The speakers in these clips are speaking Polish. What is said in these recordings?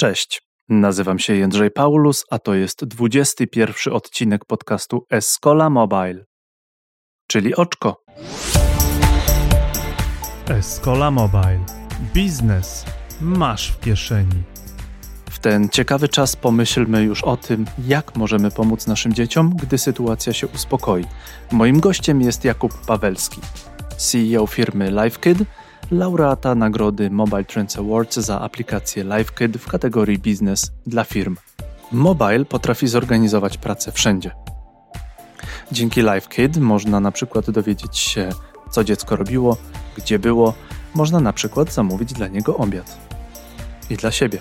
Cześć, nazywam się Jędrzej Paulus, a to jest 21 odcinek podcastu Escola Mobile, czyli Oczko. Escola Mobile. Biznes masz w kieszeni. W ten ciekawy czas pomyślmy już o tym, jak możemy pomóc naszym dzieciom, gdy sytuacja się uspokoi. Moim gościem jest Jakub Pawelski, CEO firmy LifeKid, laureata nagrody Mobile Trends Awards za aplikację LifeKid w kategorii biznes dla firm. Mobile potrafi zorganizować pracę wszędzie. Dzięki LifeKid można na przykład dowiedzieć się, co dziecko robiło, gdzie było, można na przykład zamówić dla niego obiad. I dla siebie.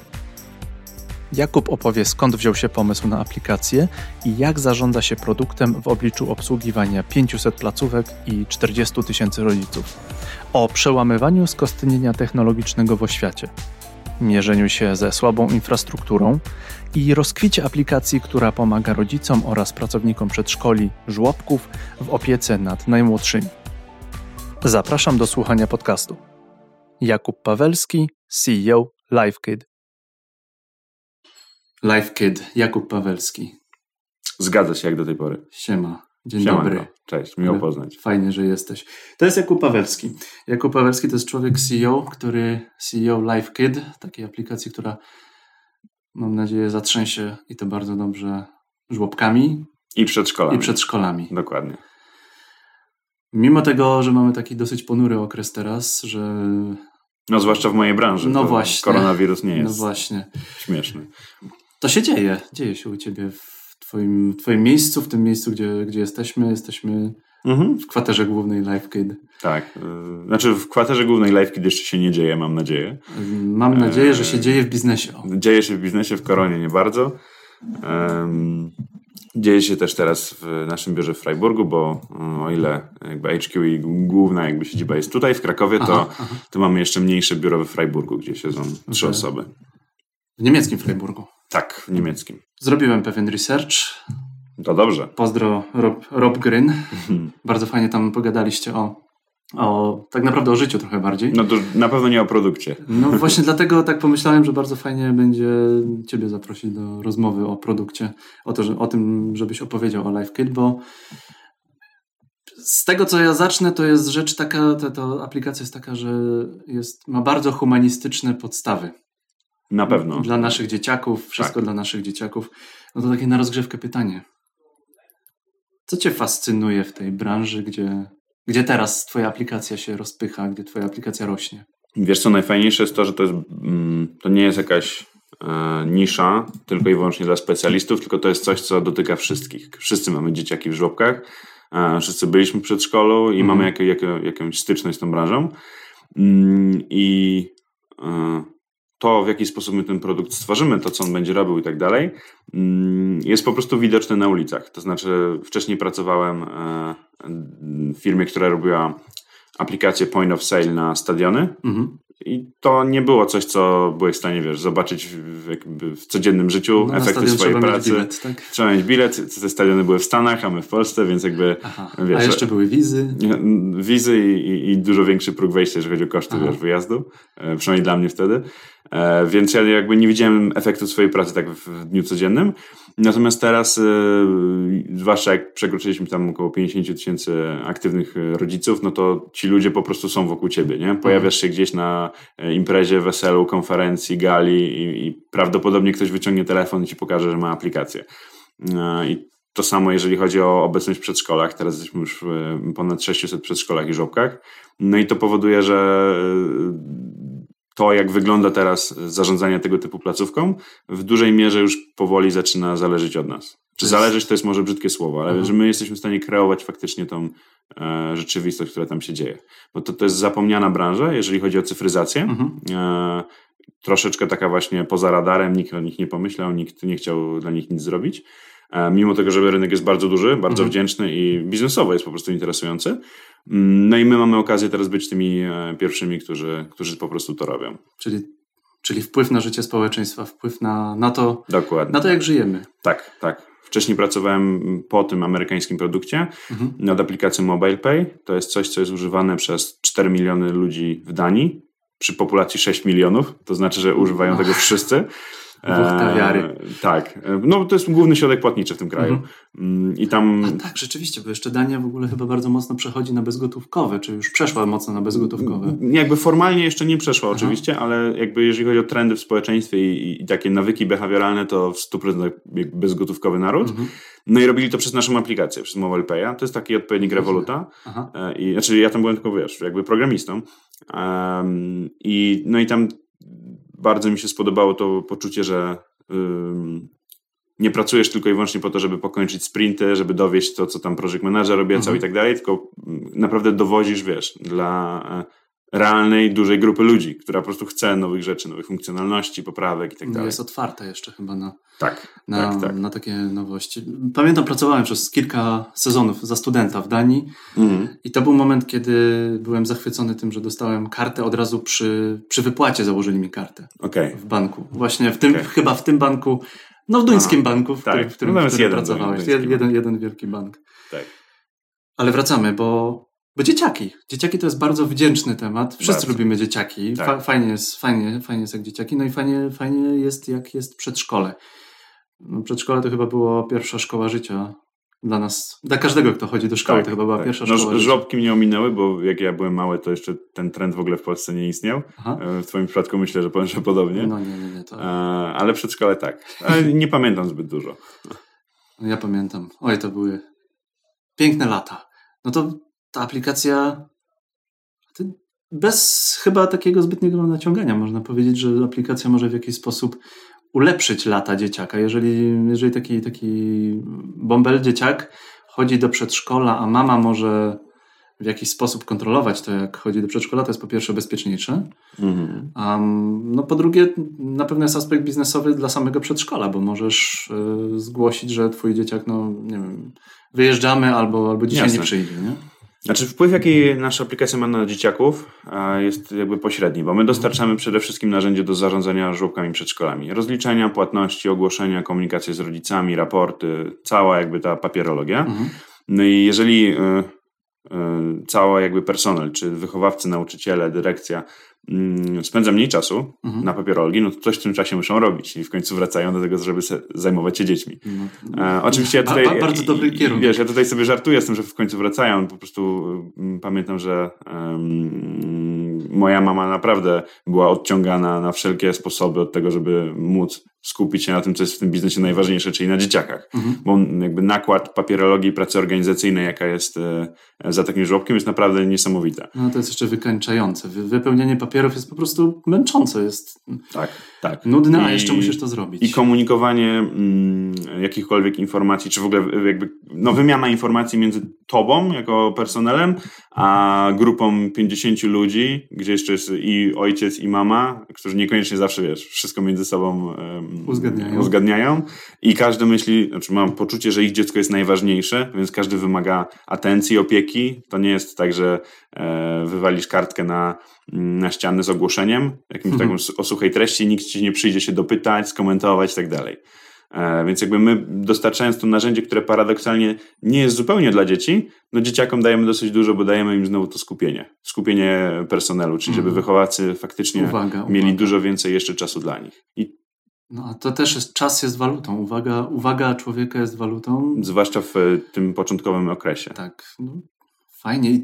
Jakub opowie, skąd wziął się pomysł na aplikację i jak zarządza się produktem w obliczu obsługiwania 500 placówek i 40 tysięcy rodziców. O przełamywaniu skostnienia technologicznego w oświacie, mierzeniu się ze słabą infrastrukturą i rozkwicie aplikacji, która pomaga rodzicom oraz pracownikom przedszkoli, żłobków w opiece nad najmłodszymi. Zapraszam do słuchania podcastu. Jakub Pawelski, CEO LifeKid. LifeKid, Jakub Pawelski. Zgadza się jak do tej pory. Siema. Dzień Siemanko. dobry. Cześć, miło poznać. Fajnie, że jesteś. To jest Jakub Pawelski. Jakub Pawelski to jest człowiek CEO, który CEO LifeKid, takiej aplikacji, która mam nadzieję zatrzęsie i to bardzo dobrze żłobkami I przedszkolami. i przedszkolami. Dokładnie. Mimo tego, że mamy taki dosyć ponury okres teraz, że No zwłaszcza w mojej branży. No właśnie. Koronawirus nie no jest właśnie, śmieszny. To się dzieje. Dzieje się u ciebie w twoim, twoim miejscu, w tym miejscu, gdzie, gdzie jesteśmy. Jesteśmy Mhm. w kwaterze głównej LifeKid. Tak. y, Znaczy w kwaterze głównej LiveKid jeszcze się nie dzieje, mam nadzieję. Mam nadzieję, że się dzieje w biznesie. O. Dzieje się w biznesie, w koronie nie bardzo. Em, dzieje się też teraz w naszym biurze w Freiburgu, bo y, o ile jakby HQ i główna jakby siedziba jest tutaj w Krakowie, to, Aha, aha. to mamy jeszcze mniejsze biuro we Freiburgu, gdzie siedzą trzy osoby. W niemieckim Freiburgu. Tak, w niemieckim. Zrobiłem pewien research. To dobrze. Pozdro Rob, Rob Gryn. Bardzo fajnie tam pogadaliście o, o tak naprawdę o życiu trochę bardziej. No to na pewno nie o produkcie. No właśnie dlatego tak pomyślałem, że bardzo fajnie będzie Ciebie zaprosić do rozmowy o produkcie, o, to, że, o tym, żebyś opowiedział o LifeKit, bo z tego co ja zacznę, to jest rzecz taka, ta, ta aplikacja jest taka, że jest, ma bardzo humanistyczne podstawy. Na pewno. Dla naszych dzieciaków, wszystko Tak. dla naszych dzieciaków. No to takie na rozgrzewkę pytanie. Co Cię fascynuje w tej branży, gdzie, gdzie teraz Twoja aplikacja się rozpycha, gdzie Twoja aplikacja rośnie? Wiesz co, najfajniejsze jest to, że to, jest, mm, to nie jest jakaś e, nisza tylko i wyłącznie dla specjalistów, tylko to jest coś, co dotyka wszystkich. Wszyscy mamy dzieciaki w żłobkach, e, wszyscy byliśmy w przedszkolu i Mhm. mamy jako, jako, jakąś styczność z tą branżą. Mm, I e, to, w jaki sposób my ten produkt stworzymy, to, co on będzie robił i tak dalej, mm, jest po prostu widoczne na ulicach. To znaczy, wcześniej pracowałem e, w firmie, która robiła aplikację point of sale na stadiony Mhm. i to nie było coś, co byłeś w stanie, wiesz, zobaczyć w, w codziennym życiu, No, efekty swojej trzeba mieć pracy. bilet, tak? Trzeba mieć bilet, te stadiony były w Stanach, a my w Polsce, więc jakby Aha. Wiesz, A jeszcze były wizy. wizy i, i, i dużo większy próg wejścia, jeżeli chodzi o koszty Aha. wiesz, wyjazdu, e, przynajmniej dla mnie wtedy. E, więc ja jakby nie widziałem efektu swojej pracy tak w, dniu codziennym. Natomiast teraz, e, zwłaszcza jak przekroczyliśmy tam około 50 tysięcy aktywnych e, rodziców, no to ci ludzie po prostu są wokół ciebie, nie? Pojawiasz się gdzieś na imprezie, weselu, konferencji, gali i, i prawdopodobnie ktoś wyciągnie telefon i ci pokaże, że ma aplikację. I to samo, jeżeli chodzi o obecność w przedszkolach. Teraz jesteśmy już w ponad 600 przedszkolach i żłobkach. No i to powoduje, że to, jak wygląda teraz zarządzanie tego typu placówką, w dużej mierze już powoli zaczyna zależeć od nas. Czy zależeć to jest może brzydkie słowo, ale Mhm. że my jesteśmy w stanie kreować faktycznie tą e, rzeczywistość, która tam się dzieje. Bo to, to jest zapomniana branża, jeżeli chodzi o cyfryzację. Mhm. E, troszeczkę taka właśnie poza radarem, nikt o nich nie pomyślał, nikt nie chciał dla nich nic zrobić. E, Mimo tego, że rynek jest bardzo duży, bardzo Mhm. wdzięczny i biznesowo jest po prostu interesujący. Mm, No i my mamy okazję teraz być tymi e, pierwszymi, którzy, którzy po prostu to robią. Czyli, czyli wpływ na życie społeczeństwa, wpływ na, na, to, Dokładnie. na to, jak żyjemy. Tak, tak. Wcześniej pracowałem po tym amerykańskim produkcie Mhm. nad aplikacją MobilePay. To jest coś, co jest używane przez 4 miliony ludzi w Danii przy populacji 6 milionów. To znaczy, że używają tego wszyscy. Dwóch kawiary. tak. No to jest główny środek płatniczy w tym kraju. Mhm. Mm, I tam... A tak, rzeczywiście, bo jeszcze Dania w ogóle chyba bardzo mocno przechodzi na bezgotówkowe, czy już przeszła mocno na bezgotówkowe? Jakby formalnie jeszcze nie przeszła Aha. oczywiście, ale jakby jeżeli chodzi o trendy w społeczeństwie i, i takie nawyki behawioralne, to w 100% bezgotówkowy naród. Mhm. No i robili to przez naszą aplikację, przez Mobile Pay'a. To jest taki odpowiednik Revoluta. Aha. E, I, znaczy ja tam byłem tylko, wiesz, jakby programistą. Um, I no i tam bardzo mi się spodobało to poczucie, że nie pracujesz tylko i wyłącznie po to, żeby pokończyć sprinty, żeby dowieść to, co tam project manager obiecał mhm. i tak dalej, tylko naprawdę dowozisz, wiesz, dla e, realnej, dużej grupy ludzi, która po prostu chce nowych rzeczy, nowych funkcjonalności, poprawek i tak dalej. Jest otwarta jeszcze chyba na, tak, na, tak, tak. na takie nowości. Pamiętam, pracowałem przez kilka sezonów za studenta w Danii mhm. i to był moment, kiedy byłem zachwycony tym, że dostałem kartę od razu przy, przy wypłacie założyli mi kartę okay. w banku. Właśnie w tym, okay. chyba w tym banku, no w duńskim Aha, banku, w tak. którym, w którym, no, w którym jeden pracowałeś. Jeden, jeden wielki bank. Tak. Ale wracamy, bo bo dzieciaki. Dzieciaki to jest bardzo wdzięczny temat. Wszyscy bardzo. lubimy dzieciaki. Tak. Fajnie, jest, fajnie, fajnie jest jak dzieciaki. No i fajnie, fajnie jest jak jest przedszkole. No, przedszkole to chyba była pierwsza szkoła życia dla nas, dla każdego, kto chodzi do szkoły, tak, to chyba była tak. pierwsza no, szkoła. No, żłobki mnie ominęły, bo jak ja byłem mały, to jeszcze ten trend w ogóle w Polsce nie istniał. Aha. E, w Twoim przypadku myślę, że powiem, że podobnie. No nie, nie, nie. To... E, ale przedszkole tak. Ale nie pamiętam zbyt dużo. Ja pamiętam. Oj, to były piękne lata. No to ta aplikacja bez chyba takiego zbytniego naciągania można powiedzieć, że aplikacja może w jakiś sposób ulepszyć lata dzieciaka. Jeżeli, jeżeli taki, taki bąbel dzieciak chodzi do przedszkola, a mama może w jakiś sposób kontrolować to, jak chodzi do przedszkola, to jest po pierwsze bezpieczniejsze. Mhm. Um, no po drugie, na pewno jest aspekt biznesowy dla samego przedszkola, bo możesz y, zgłosić, że twój dzieciak, no nie wiem, wyjeżdżamy albo, albo dzisiaj Jasne. nie przyjdzie. Nie? Znaczy wpływ, jaki nasza aplikacja ma na dzieciaków jest jakby pośredni, bo my dostarczamy przede wszystkim narzędzie do zarządzania żłobkami przedszkolami. Rozliczenia, płatności, ogłoszenia, komunikację z rodzicami, raporty, cała jakby ta papierologia. Mhm. No i jeżeli y, Y, cała jakby personel, czy wychowawcy, nauczyciele, dyrekcja spędza mniej czasu mhm. na papierologii, no to coś w tym czasie muszą robić i w końcu wracają do tego, żeby zajmować się dziećmi. No, e, oczywiście ja tutaj... Ba, bardzo dobry kierunek. Wiesz, ja tutaj sobie żartuję z tym, że w końcu wracają, po prostu um, pamiętam, że um, moja mama naprawdę była odciągana na wszelkie sposoby od tego, żeby móc skupić się na tym, co jest w tym biznesie najważniejsze, czyli na dzieciakach. Mhm. Bo jakby nakład papierologii, pracy organizacyjnej, jaka jest e, za takim żłobkiem, jest naprawdę niesamowita. No to jest jeszcze wykańczające. Wypełnianie papierów jest po prostu męczące. Jest tak, tak. nudne, I, a jeszcze musisz to zrobić. I komunikowanie mm, jakichkolwiek informacji, czy w ogóle jakby no, wymiana informacji między tobą jako personelem, a grupą 50 ludzi, gdzie jeszcze jest i ojciec, i mama, którzy niekoniecznie zawsze, wiesz, wszystko między sobą um, uzgadniają. uzgadniają. I każdy myśli, znaczy mam poczucie, że ich dziecko jest najważniejsze, więc każdy wymaga atencji, opieki. To nie jest tak, że e, wywalisz kartkę na, na ścianę z ogłoszeniem, jakimś mhm. taką o suchej treści, nikt ci nie przyjdzie się dopytać, skomentować i tak dalej. E, więc jakby my dostarczając to narzędzie, które paradoksalnie nie jest zupełnie dla dzieci, no dzieciakom dajemy dosyć dużo, bo dajemy im znowu to skupienie. Skupienie personelu, czyli żeby mhm. wychowacy faktycznie uwaga, mieli uwaga. dużo więcej jeszcze czasu dla nich. I no a to też jest, czas jest walutą. Uwaga, uwaga człowieka jest walutą. Zwłaszcza w tym początkowym okresie. Tak. No, fajnie.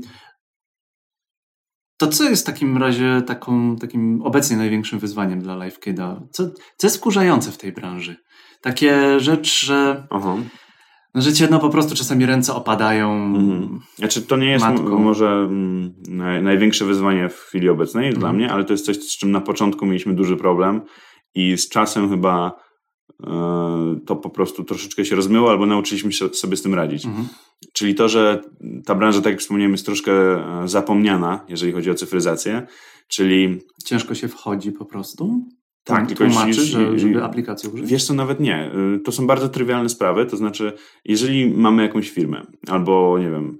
To co jest w takim razie taką, takim obecnie największym wyzwaniem dla LifeKida? Co, co jest wkurzające w tej branży? takie rzeczy, że. Aha. No, że cię no po prostu czasami ręce opadają. Mhm. Znaczy, to nie jest może mm, największe wyzwanie w chwili obecnej mhm. dla mnie, ale to jest coś, z czym na początku mieliśmy duży problem i z czasem chyba e, to po prostu troszeczkę się rozmyło, albo nauczyliśmy się sobie z tym radzić. Mhm. Czyli to, że ta branża, tak jak wspomniałem, jest troszkę e, zapomniana, jeżeli chodzi o cyfryzację, czyli... Ciężko się wchodzi po prostu? Tak, tylko tłumaczy, że, żeby aplikację użyć? Wiesz co, nawet nie. Y, to są bardzo trywialne sprawy, to znaczy, jeżeli mamy jakąś firmę albo, nie wiem,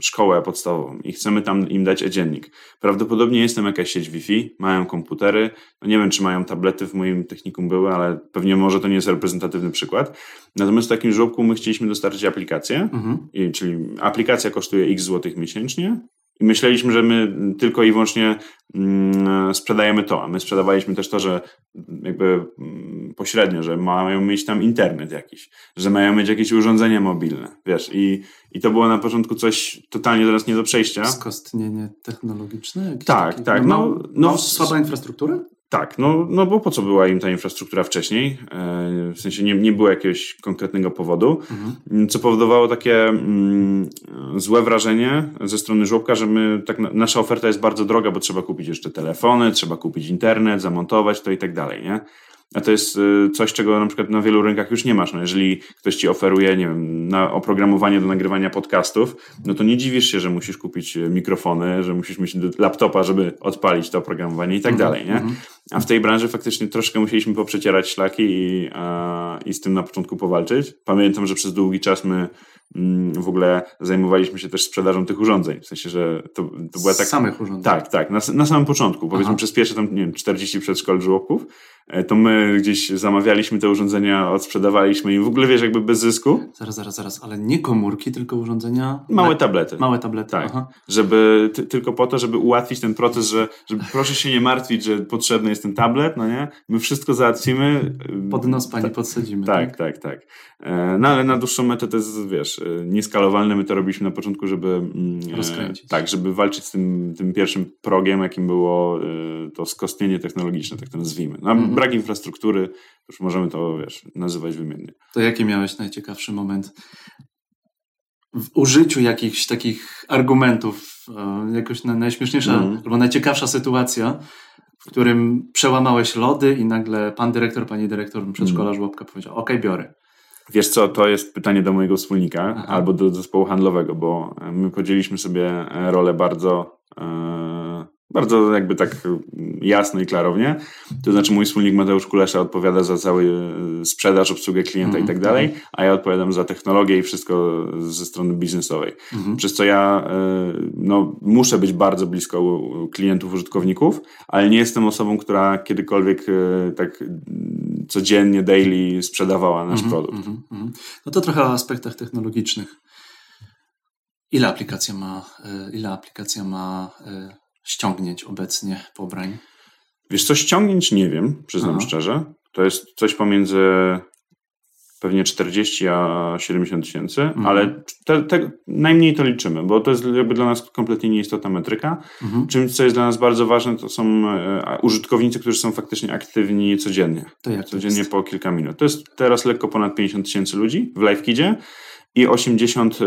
szkołę podstawową i chcemy tam im dać e-dziennik, prawdopodobnie jest tam jakaś sieć Wi-Fi, mają komputery, no nie wiem, czy mają tablety, w moim technikum były, ale pewnie może to nie jest reprezentatywny przykład. Natomiast w takim żłobku my chcieliśmy dostarczyć aplikację, mhm. czyli aplikacja kosztuje x złotych miesięcznie, i myśleliśmy, że my tylko i wyłącznie mm, sprzedajemy to, a my sprzedawaliśmy też to, że jakby mm, pośrednio, że mają mieć tam internet jakiś, że mają mieć jakieś urządzenia mobilne, wiesz, i, i to było na początku coś totalnie nas nie do przejścia. Skostnienie technologiczne? tak, tak. No, no, no, słaba infrastruktura? Tak, no, no bo po co była im ta infrastruktura wcześniej? E, w sensie nie, nie było jakiegoś konkretnego powodu, mhm. co powodowało takie mm, złe wrażenie ze strony żłobka, że my, tak, nasza oferta jest bardzo droga, bo trzeba kupić jeszcze telefony, trzeba kupić internet, zamontować to i tak dalej, nie? A to jest y, coś, czego na przykład na wielu rynkach już nie masz. No jeżeli ktoś ci oferuje, nie wiem, na oprogramowanie do nagrywania podcastów, no to nie dziwisz się, że musisz kupić y, mikrofony, że musisz mieć laptopa, żeby odpalić to oprogramowanie i tak mhm, dalej, nie? Mhm. A w tej branży faktycznie troszkę musieliśmy poprzecierać szlaki i, a, i z tym na początku powalczyć. Pamiętam, że przez długi czas my mm, w ogóle zajmowaliśmy się też sprzedażą tych urządzeń. W sensie, że to, to była tak. Samych urządzeń. Tak, tak. Na, na samym początku. Powiedzmy Aha. przez pierwsze tam, nie wiem, 40 przedszkol żłobków to my gdzieś zamawialiśmy te urządzenia, odsprzedawaliśmy im w ogóle, wiesz, jakby bez zysku. Zaraz, zaraz, zaraz, ale nie komórki, tylko urządzenia? Małe tablety. Małe tablety, tak. Aha. Żeby, ty, tylko po to, żeby ułatwić ten proces, że proszę się nie martwić, że potrzebny jest ten tablet, no nie? My wszystko załatwimy. Pod nos pani podsadzimy. Tak, tak, tak, tak. No ale na dłuższą metę to jest, wiesz, e, nieskalowalne. My to robiliśmy na początku, żeby... Mm, Rozkręcić. Tak, żeby walczyć z tym, tym pierwszym progiem, jakim było to skostnienie technologiczne, tak to nazwijmy. No, mm -hmm brak infrastruktury, już możemy to, wiesz, nazywać wymiennie. To jaki miałeś najciekawszy moment w użyciu jakichś takich argumentów, e, jakoś najśmieszniejsza mm. albo najciekawsza sytuacja, w którym przełamałeś lody i nagle pan dyrektor, pani dyrektor przedszkola mm. żłobka powiedział, ok, biorę. Wiesz co, to jest pytanie do mojego wspólnika Aha. albo do zespołu handlowego, bo my podzieliliśmy sobie rolę bardzo e, bardzo jakby tak jasno i klarownie. To znaczy mój wspólnik Mateusz Kulesza odpowiada za cały e, sprzedaż, obsługę klienta mm -hmm. i tak dalej, mhm. a ja odpowiadam za technologię i wszystko ze strony biznesowej. Mm -hmm. Przez co ja e, no, muszę być bardzo blisko klientów, użytkowników, ale nie jestem osobą, która kiedykolwiek e, tak codziennie, daily sprzedawała nasz mm produkt. Mhm, mhm. No to trochę o aspektach technologicznych. Ile aplikacja ma, ile aplikacja ma ściągnięć obecnie pobrań? Wiesz co, ściągnięć nie wiem, przyznam Aha. szczerze. To jest coś pomiędzy pewnie 40 a 70 tysięcy, mhm. ale te, te, najmniej to liczymy, bo to jest jakby dla nas kompletnie nieistotna metryka. Mhm. Czymś, co jest dla nas bardzo ważne, to są e, użytkownicy, którzy są faktycznie aktywni codziennie. To jak codziennie jest? po kilka minut. To jest teraz lekko ponad 50 tysięcy ludzi w LiveKidzie i 80,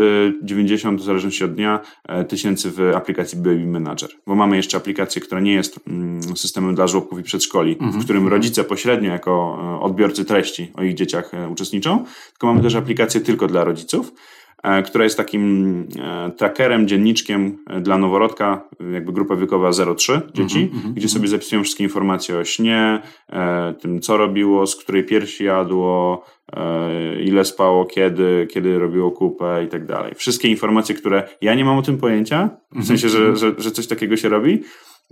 90 w zależności od dnia e, tysięcy w aplikacji Baby Manager. Bo mamy jeszcze aplikację, która nie jest mm, systemem dla żłobków i przedszkoli, w mhm. którym rodzice pośrednio jako e, odbiorcy treści o ich dzieciach e, uczestniczą, tylko mamy też aplikację tylko dla rodziców która jest takim trackerem, dzienniczkiem dla noworodka, jakby grupa wiekowa 0-3 dzieci, mm -hmm, gdzie sobie zapisują wszystkie informacje o śnie, tym co robiło, z której piersi jadło, E, ile spało, kiedy, kiedy robiło kupę i tak dalej. Wszystkie informacje, które ja nie mam o tym pojęcia, w sensie, że, mhm. że, że coś takiego się robi.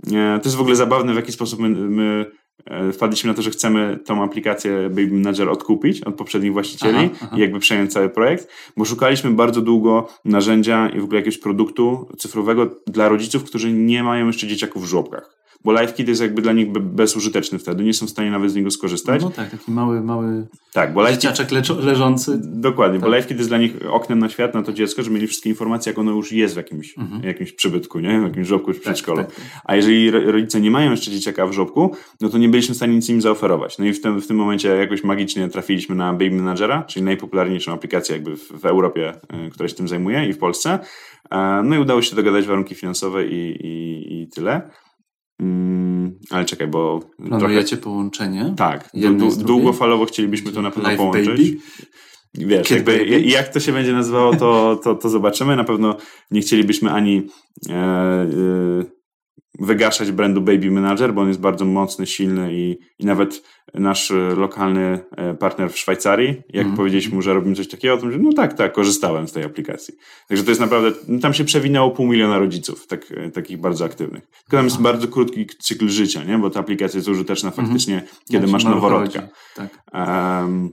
E, to jest w ogóle zabawne, w jaki sposób my, my e, wpadliśmy na to, że chcemy tą aplikację Baby Manager odkupić od poprzednich właścicieli aha, aha. i jakby przejąć cały projekt, bo szukaliśmy bardzo długo narzędzia i w ogóle jakiegoś produktu cyfrowego dla rodziców, którzy nie mają jeszcze dzieciaków w żłobkach bo LiveKit jest jakby dla nich bezużyteczny wtedy, nie są w stanie nawet z niego skorzystać. No tak, taki mały, mały tak, bo dzieciaczek leżący. Dokładnie, tak. bo LiveKit jest dla nich oknem na świat, na to dziecko, że mieli wszystkie informacje, jak ono już jest w jakimś, mhm. jakimś przybytku, nie? w jakimś żłobku czy tak, przedszkolu. Tak, tak. A jeżeli rodzice nie mają jeszcze dzieciaka w żłobku, no to nie byliśmy w stanie nic im zaoferować. No i w tym, w tym momencie jakoś magicznie trafiliśmy na Baby Managera, czyli najpopularniejszą aplikację jakby w, w Europie, y, która się tym zajmuje i w Polsce. E, no i udało się dogadać warunki finansowe i, i, i tyle. Mm, ale czekaj, bo. Planujecie trochę... połączenie? Tak. Długofalowo chcielibyśmy to na pewno Live połączyć. Baby? Wiesz, jakby, jak to się będzie nazywało, to, to, to zobaczymy. Na pewno nie chcielibyśmy ani e, e, wygaszać brandu Baby Manager, bo on jest bardzo mocny, silny i, i nawet nasz lokalny e, partner w Szwajcarii, jak mm. powiedzieliśmy mu, że robimy coś takiego, to mówi, no tak, tak, korzystałem z tej aplikacji. Także to jest naprawdę, no tam się przewinęło pół miliona rodziców, tak, e, takich bardzo aktywnych. Tylko tam jest bardzo krótki cykl życia, nie? bo ta aplikacja jest użyteczna faktycznie, mm. kiedy masz noworodka. Tak. Um,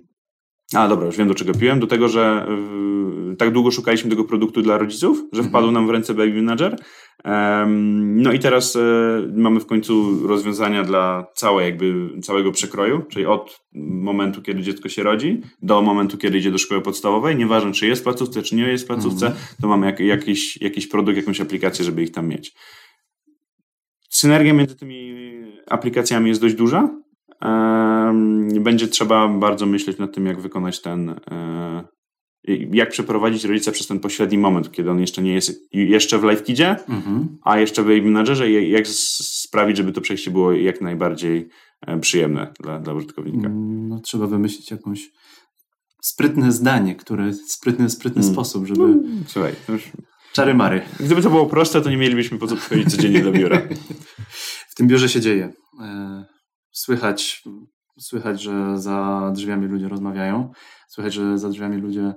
A, dobra, już wiem do czego piłem. Do tego, że yy, tak długo szukaliśmy tego produktu dla rodziców, że mhm. wpadł nam w ręce Baby Manager. Um, no i teraz yy, mamy w końcu rozwiązania dla całej, jakby, całego przekroju, czyli od momentu, kiedy dziecko się rodzi, do momentu, kiedy idzie do szkoły podstawowej. Nieważne, czy jest w placówce, czy nie jest w placówce, mhm. to mamy jak, jakiś, jakiś produkt, jakąś aplikację, żeby ich tam mieć. Synergia między tymi aplikacjami jest dość duża będzie trzeba bardzo myśleć nad tym, jak wykonać ten, e, jak przeprowadzić rodzica przez ten pośredni moment, kiedy on jeszcze nie jest jeszcze w LiveKidzie, mhm. a jeszcze w i jak sprawić, żeby to przejście było jak najbardziej e, przyjemne dla, dla użytkownika. Mm, no, trzeba wymyślić jakąś sprytne zdanie, które sprytny, sprytny hmm. sposób, żeby... No, słuchaj, już... Czary mary. Gdyby to było proste, to nie mielibyśmy po co przychodzić codziennie do biura. w tym biurze się dzieje. E, słychać, słychać, że za drzwiami ludzie rozmawiają, słychać, że za drzwiami ludzie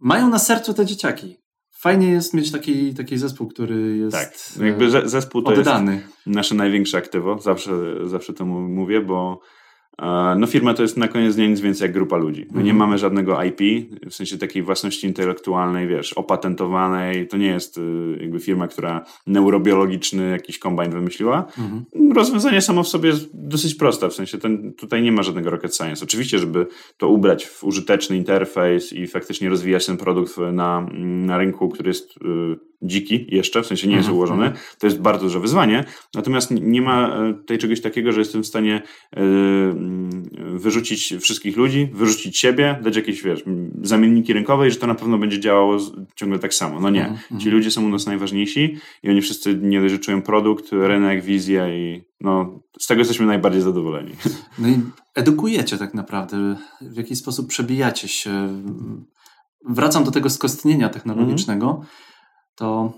mają na sercu te dzieciaki. Fajnie jest mieć taki, taki zespół, który jest tak, jakby zespół to oddany. jest nasze największe aktywo, zawsze, zawsze to mówię, bo no firma to jest na koniec dnia nic więcej jak grupa ludzi. My nie mhm. mamy żadnego IP, w sensie takiej własności intelektualnej, wiesz, opatentowanej. To nie jest y, jakby firma, która neurobiologiczny jakiś kombajn wymyśliła. Mhm. Rozwiązanie samo w sobie jest dosyć proste, w sensie ten, tutaj nie ma żadnego rocket science. Oczywiście, żeby to ubrać w użyteczny interfejs i faktycznie rozwijać ten produkt na, na rynku, który jest y, dziki jeszcze, w sensie nie jest mhm, ułożony, mhm. to jest bardzo duże wyzwanie. Natomiast nie ma e, tutaj czegoś takiego, że jestem w stanie wyrzucić wszystkich ludzi, wyrzucić siebie, dać jakieś, wiesz, zamienniki rynkowe i że to na pewno będzie działało ciągle tak samo. No nie. Mhm, Ci ludzie są u nas najważniejsi i oni wszyscy nie dość, że czują produkt, rynek, wizję i no, z tego jesteśmy najbardziej zadowoleni. No i edukujecie tak naprawdę, w jaki sposób przebijacie się. Wracam do tego skostnienia technologicznego to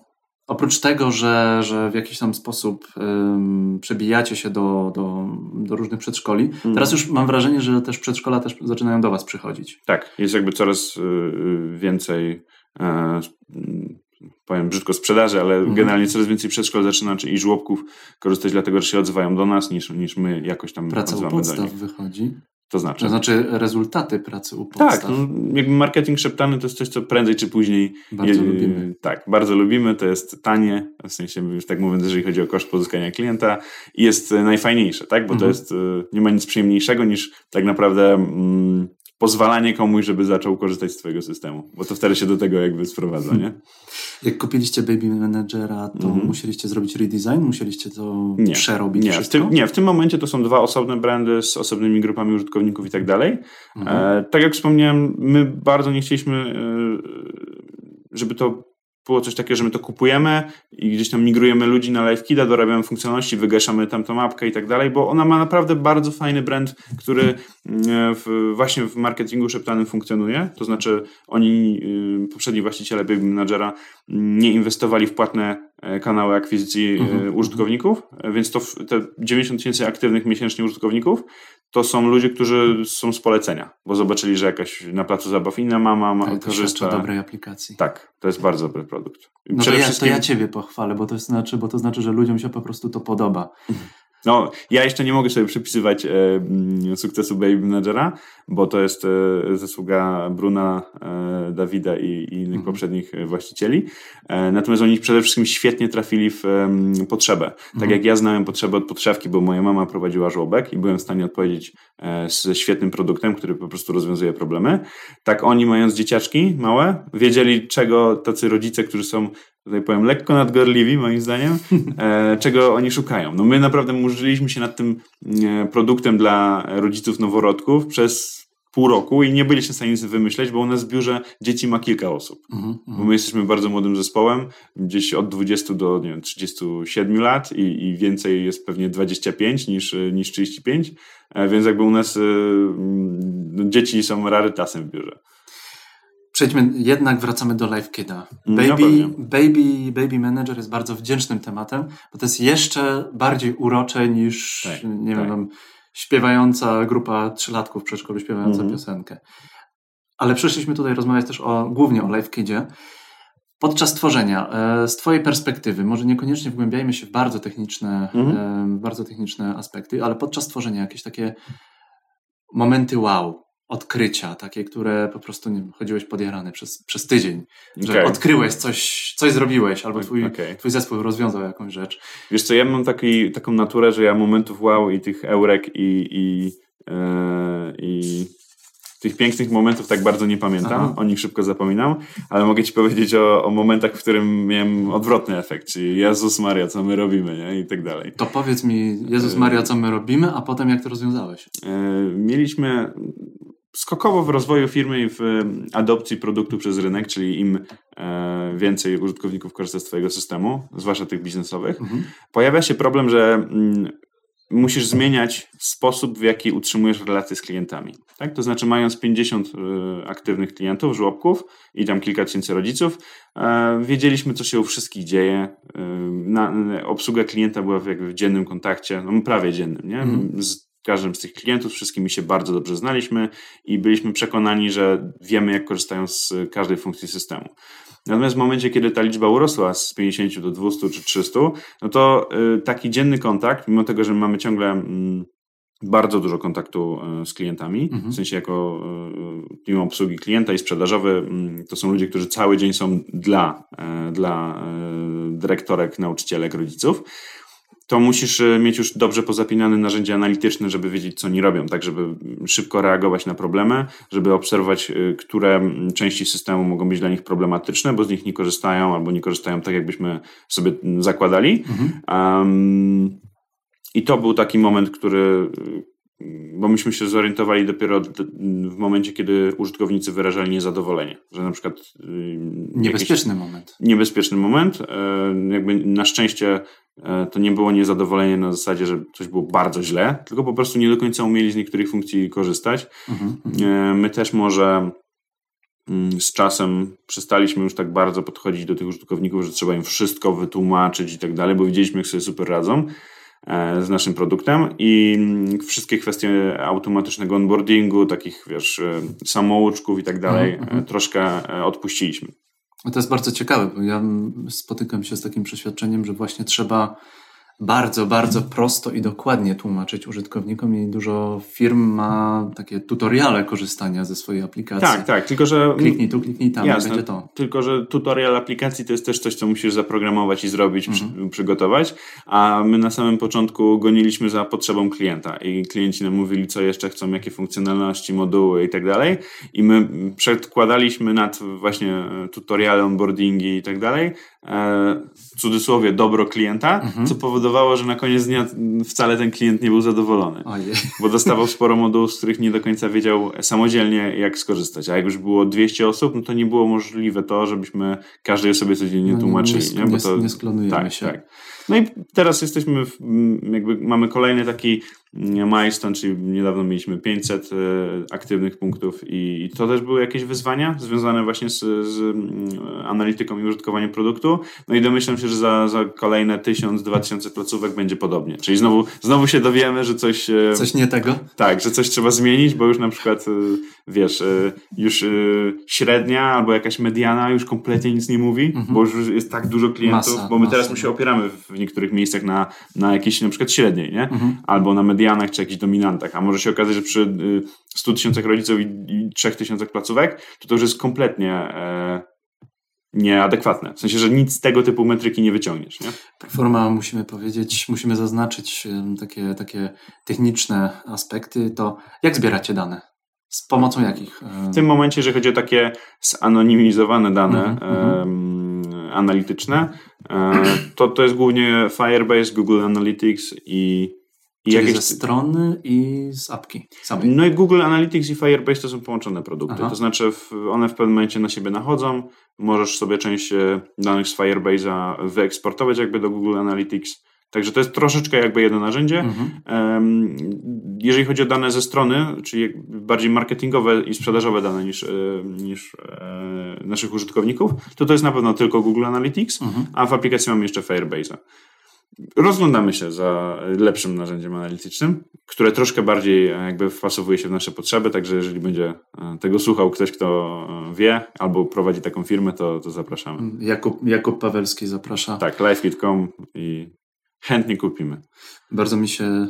oprócz tego, że, że w jakiś tam sposób um, przebijacie się do, do, do różnych przedszkoli, hmm. teraz już mam wrażenie, że też przedszkola też zaczynają do Was przychodzić. Tak, jest jakby coraz y, więcej. Y, powiem brzydko sprzedaży, ale mhm. generalnie coraz więcej przedszkol zaczyna czy i żłobków korzystać dlatego, że się odzywają do nas niż, niż my jakoś tam Praca u podstaw wychodzi. To znaczy? To znaczy rezultaty pracy u podstaw. Tak, no, jakby marketing szeptany to jest coś, co prędzej czy później... Bardzo je, lubimy. Tak, bardzo lubimy, to jest tanie, w sensie już tak mówiąc, jeżeli chodzi o koszt pozyskania klienta i jest najfajniejsze, tak, bo mhm. to jest, y, nie ma nic przyjemniejszego niż tak naprawdę mm, pozwalanie komuś, żeby zaczął korzystać z twojego systemu, bo to wtedy się do tego jakby sprowadza, nie? Jak kupiliście Baby Managera, to mm -hmm. musieliście zrobić redesign? Musieliście to nie, przerobić nie, w tym, nie, w tym momencie to są dwa osobne brandy z osobnymi grupami użytkowników i tak dalej. Mm -hmm. e, tak jak wspomniałem, my bardzo nie chcieliśmy, e, żeby to było coś takiego, że my to kupujemy i gdzieś tam migrujemy ludzi na LiveKida, dorabiamy funkcjonalności, wygaszamy tam tą mapkę i tak dalej, bo ona ma naprawdę bardzo fajny brand, który e, w, właśnie w marketingu szeptanym funkcjonuje. To znaczy oni, y, poprzedni właściciele Baby Managera nie inwestowali w płatne e, kanały akwizycji e, mhm. użytkowników, więc to te 90 tysięcy aktywnych miesięcznie użytkowników to są ludzie, którzy są z polecenia, bo zobaczyli, że jakaś na placu zabaw inna mama ma, to korzysta. To dobrej aplikacji. Tak, to jest bardzo dobry produkt. No to ja, wszystkim... to ja ciebie pochwalę, bo to znaczy, bo to znaczy, że ludziom się po prostu to podoba. No, ja jeszcze nie mogę sobie przypisywać e, mm, sukcesu Baby Managera, bo to jest e, zasługa Bruna, e, Dawida i, i innych mhm. poprzednich właścicieli. E, natomiast oni przede wszystkim świetnie trafili w potrzebę. Tak mhm. jak ja znałem potrzebę od podszewki, bo moja mama prowadziła żłobek i byłem w stanie odpowiedzieć e, ze świetnym produktem, który po prostu rozwiązuje problemy. Tak oni, mając dzieciaczki małe, wiedzieli, czego tacy rodzice, którzy są tutaj powiem, lekko nadgorliwi moim zdaniem, e, czego oni szukają. No my naprawdę murzyliśmy się nad tym e, produktem dla rodziców noworodków przez pół roku i nie byliśmy w stanie nic wymyśleć, bo u nas w biurze dzieci ma kilka osób. Mm -hmm. Bo my jesteśmy bardzo młodym zespołem, gdzieś od 20 do nie wiem, 37 lat i, i więcej jest pewnie 25 niż, niż 35, e, więc jakby u nas no, dzieci są rarytasem w biurze. Przejdźmy, jednak wracamy do Live Kida. Mm, baby, baby, baby Manager jest bardzo wdzięcznym tematem, bo to jest jeszcze bardziej urocze niż, tak, nie tak. wiem, śpiewająca grupa trzylatków w przedszkolu śpiewająca mm -hmm. piosenkę. Ale przyszliśmy tutaj rozmawiać też o, głównie o Live Kidzie. Podczas tworzenia, e, z Twojej perspektywy, może niekoniecznie wgłębiajmy się w bardzo techniczne, mm -hmm. bardzo techniczne aspekty, ale podczas tworzenia jakieś takie momenty wow, odkrycia, takie, które po prostu nie wiem, chodziłeś podjarany przez, przez tydzień, że okay. odkryłeś coś, coś zrobiłeś, albo twój, okay. twój zespół rozwiązał jakąś rzecz. Wiesz co, ja mam taki, taką naturę, że ja momentów wow i tych eurek i, i, yy, i tych pięknych momentów tak bardzo nie pamiętam, Aha. o nich szybko zapominam, ale mogę ci powiedzieć o, o, momentach, w którym miałem odwrotny efekt, czyli Jezus Maria, co my robimy, nie? i tak dalej. To powiedz mi, Jezus Maria, co my robimy, a potem jak to rozwiązałeś? Yy, mieliśmy skokowo w rozwoju firmy i w adopcji produktu przez rynek, czyli im e, więcej użytkowników korzysta z Twojego systemu, zwłaszcza tych biznesowych, mhm. pojawia się problem, że mm, musisz zmieniać sposób, w jaki utrzymujesz relacje z klientami. Tak? To znaczy, mając 50 e, aktywnych klientów, żłobków i tam kilka tysięcy rodziców, e, wiedzieliśmy, co się u wszystkich dzieje. Na, obsługa klienta była w, jakby w dziennym kontakcie, no prawie dziennym, nie? Mhm. Z każdym z tych klientów, wszystkimi się bardzo dobrze znaliśmy i byliśmy przekonani, że wiemy, jak korzystają z każdej funkcji systemu. Natomiast w momencie, kiedy ta liczba urosła z 50 do 200 czy 300, no to y, taki dzienny kontakt, mimo tego, że mamy ciągle mm, bardzo dużo kontaktu y, z klientami, mhm. w sensie jako y, team obsługi klienta i sprzedażowy, mm, to są ludzie, którzy cały dzień są dla, dla dyrektorek, nauczycielek, rodziców to musisz e, mieć już dobrze pozapinane narzędzia analityczne, żeby wiedzieć, co oni robią, tak żeby szybko reagować na problemy, żeby obserwować, e, które części systemu mogą być dla nich problematyczne, bo z nich nie korzystają albo nie korzystają tak, jakbyśmy sobie zakładali. Mhm. Um, I to był taki moment, który bo myśmy się zorientowali dopiero w momencie, kiedy użytkownicy wyrażali niezadowolenie, że na przykład... Y, niebezpieczny moment. Niebezpieczny moment. E, jakby na szczęście e, to nie było niezadowolenie na zasadzie, że coś było bardzo źle, tylko po prostu nie do końca umieli z niektórych funkcji korzystać. Mhm, mhm. E, my też może mm, z czasem przestaliśmy już tak bardzo podchodzić do tych użytkowników, że trzeba im wszystko wytłumaczyć i tak dalej, bo widzieliśmy, jak sobie super radzą. E, z naszym produktem i wszystkie kwestie automatycznego onboardingu, takich wiesz, e, samouczków i tak dalej, mm -hmm. troszkę odpuściliśmy. To jest bardzo ciekawe, bo ja spotykam się z takim przeświadczeniem, że właśnie trzeba bardzo, bardzo prosto i dokładnie tłumaczyć użytkownikom i dużo firm ma takie tutoriale korzystania ze swojej aplikacji. Tak, tak, tylko że... Kliknij tu, kliknij tam, jasne, będzie to. Tylko, że tutorial aplikacji to jest też coś, co musisz zaprogramować i zrobić, mhm. przy, przygotować, a my na samym początku goniliśmy za potrzebą klienta i klienci nam mówili, co jeszcze chcą, jakie funkcjonalności, moduły i tak dalej i my przedkładaliśmy nad właśnie tutoriale, onboardingi i tak dalej, e, w cudzysłowie dobro klienta, mhm. co powodowało, że na koniec dnia wcale ten klient nie był zadowolony. Ojej. Bo dostawał sporo modułów, z których nie do końca wiedział samodzielnie, jak skorzystać. A jak już było 200 osób, no to nie było możliwe to, żebyśmy każdej osobie codziennie no, tłumaczyli. Nie, nie, Bo to, nie sklonujemy tak, się. Tak. No i teraz jesteśmy, w, jakby mamy kolejny taki milestone, czyli niedawno mieliśmy 500 e, aktywnych punktów i to też były jakieś wyzwania związane właśnie z, z analityką i użytkowaniem produktu. No i domyślam się, że za, za kolejne 1000-2000 placówek będzie podobnie. Czyli znowu, znowu się dowiemy, że coś... E, coś nie tego? Tak, że coś trzeba zmienić, bo już na przykład, e, wiesz, już średnia albo jakaś mediana już kompletnie nic nie mówi, mhm. bo już jest tak dużo klientów, masa, bo my masa. teraz my się opieramy w niektórych miejscach na, na jakiejś na przykład średniej, nie? Mhm. Albo na medianie medianach czy jakichś dominantach, a może się okazać, że przy 100 y, tysiącach rodziców i 3 tysiącach placówek, to to już jest kompletnie e, nieadekwatne. W sensie, że nic z tego typu metryki nie wyciągniesz. Nie? Proforma musimy powiedzieć, musimy zaznaczyć takie, takie techniczne aspekty, to jak zbieracie dane? Z pomocą jakich? W tym momencie, jeżeli chodzi o takie zanonimizowane dane mm -hmm. analityczne, e, to to jest głównie Firebase, Google Analytics i i Czyli jakieś... ze strony i z apki samej. No i Google Analytics i Firebase to są połączone produkty. Aha. To znaczy one w pewnym momencie na siebie nachodzą. Możesz sobie część e, danych z Firebase'a wyeksportować jakby do Google Analytics. Także to jest troszeczkę jakby jedno narzędzie. Mhm. Jeżeli chodzi o dane ze strony, czyli bardziej marketingowe i sprzedażowe dane niż, e, niż e, naszych użytkowników, to to jest na pewno tylko Google Analytics, mhm. a w aplikacji mamy jeszcze Firebase'a. Rozglądamy się za lepszym narzędziem analitycznym, które troszkę bardziej e, jakby wpasowuje się w nasze potrzeby, także jeżeli będzie e, tego słuchał ktoś, kto e, wie albo prowadzi taką firmę, to, to zapraszamy. Jakub, Jakub Pawelski zaprasza. Tak, livekit.com i chętnie kupimy. Bardzo mi się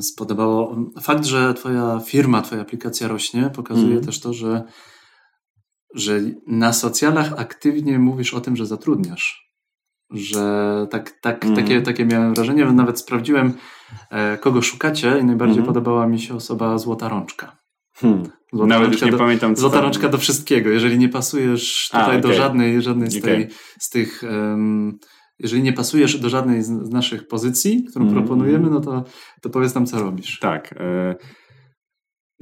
spodobało. Fakt, że twoja firma, twoja aplikacja rośnie, pokazuje mm. też to, że, że na socjalach aktywnie mówisz o tym, że zatrudniasz. Że tak, tak, mm. takie, takie miałem wrażenie, nawet sprawdziłem, e, kogo szukacie i najbardziej mm. podobała mi się osoba Złota Rączka. Hmm. Nawet już nie do, pamiętam. Co złota tam... rączka do wszystkiego. Jeżeli nie pasujesz tutaj A, okay. do żadnej, żadnej z, tej, okay. z tych um, jeżeli nie pasujesz do żadnej z, z naszych pozycji, którą mm. proponujemy, no to, to powiedz nam, co robisz. Tak. E,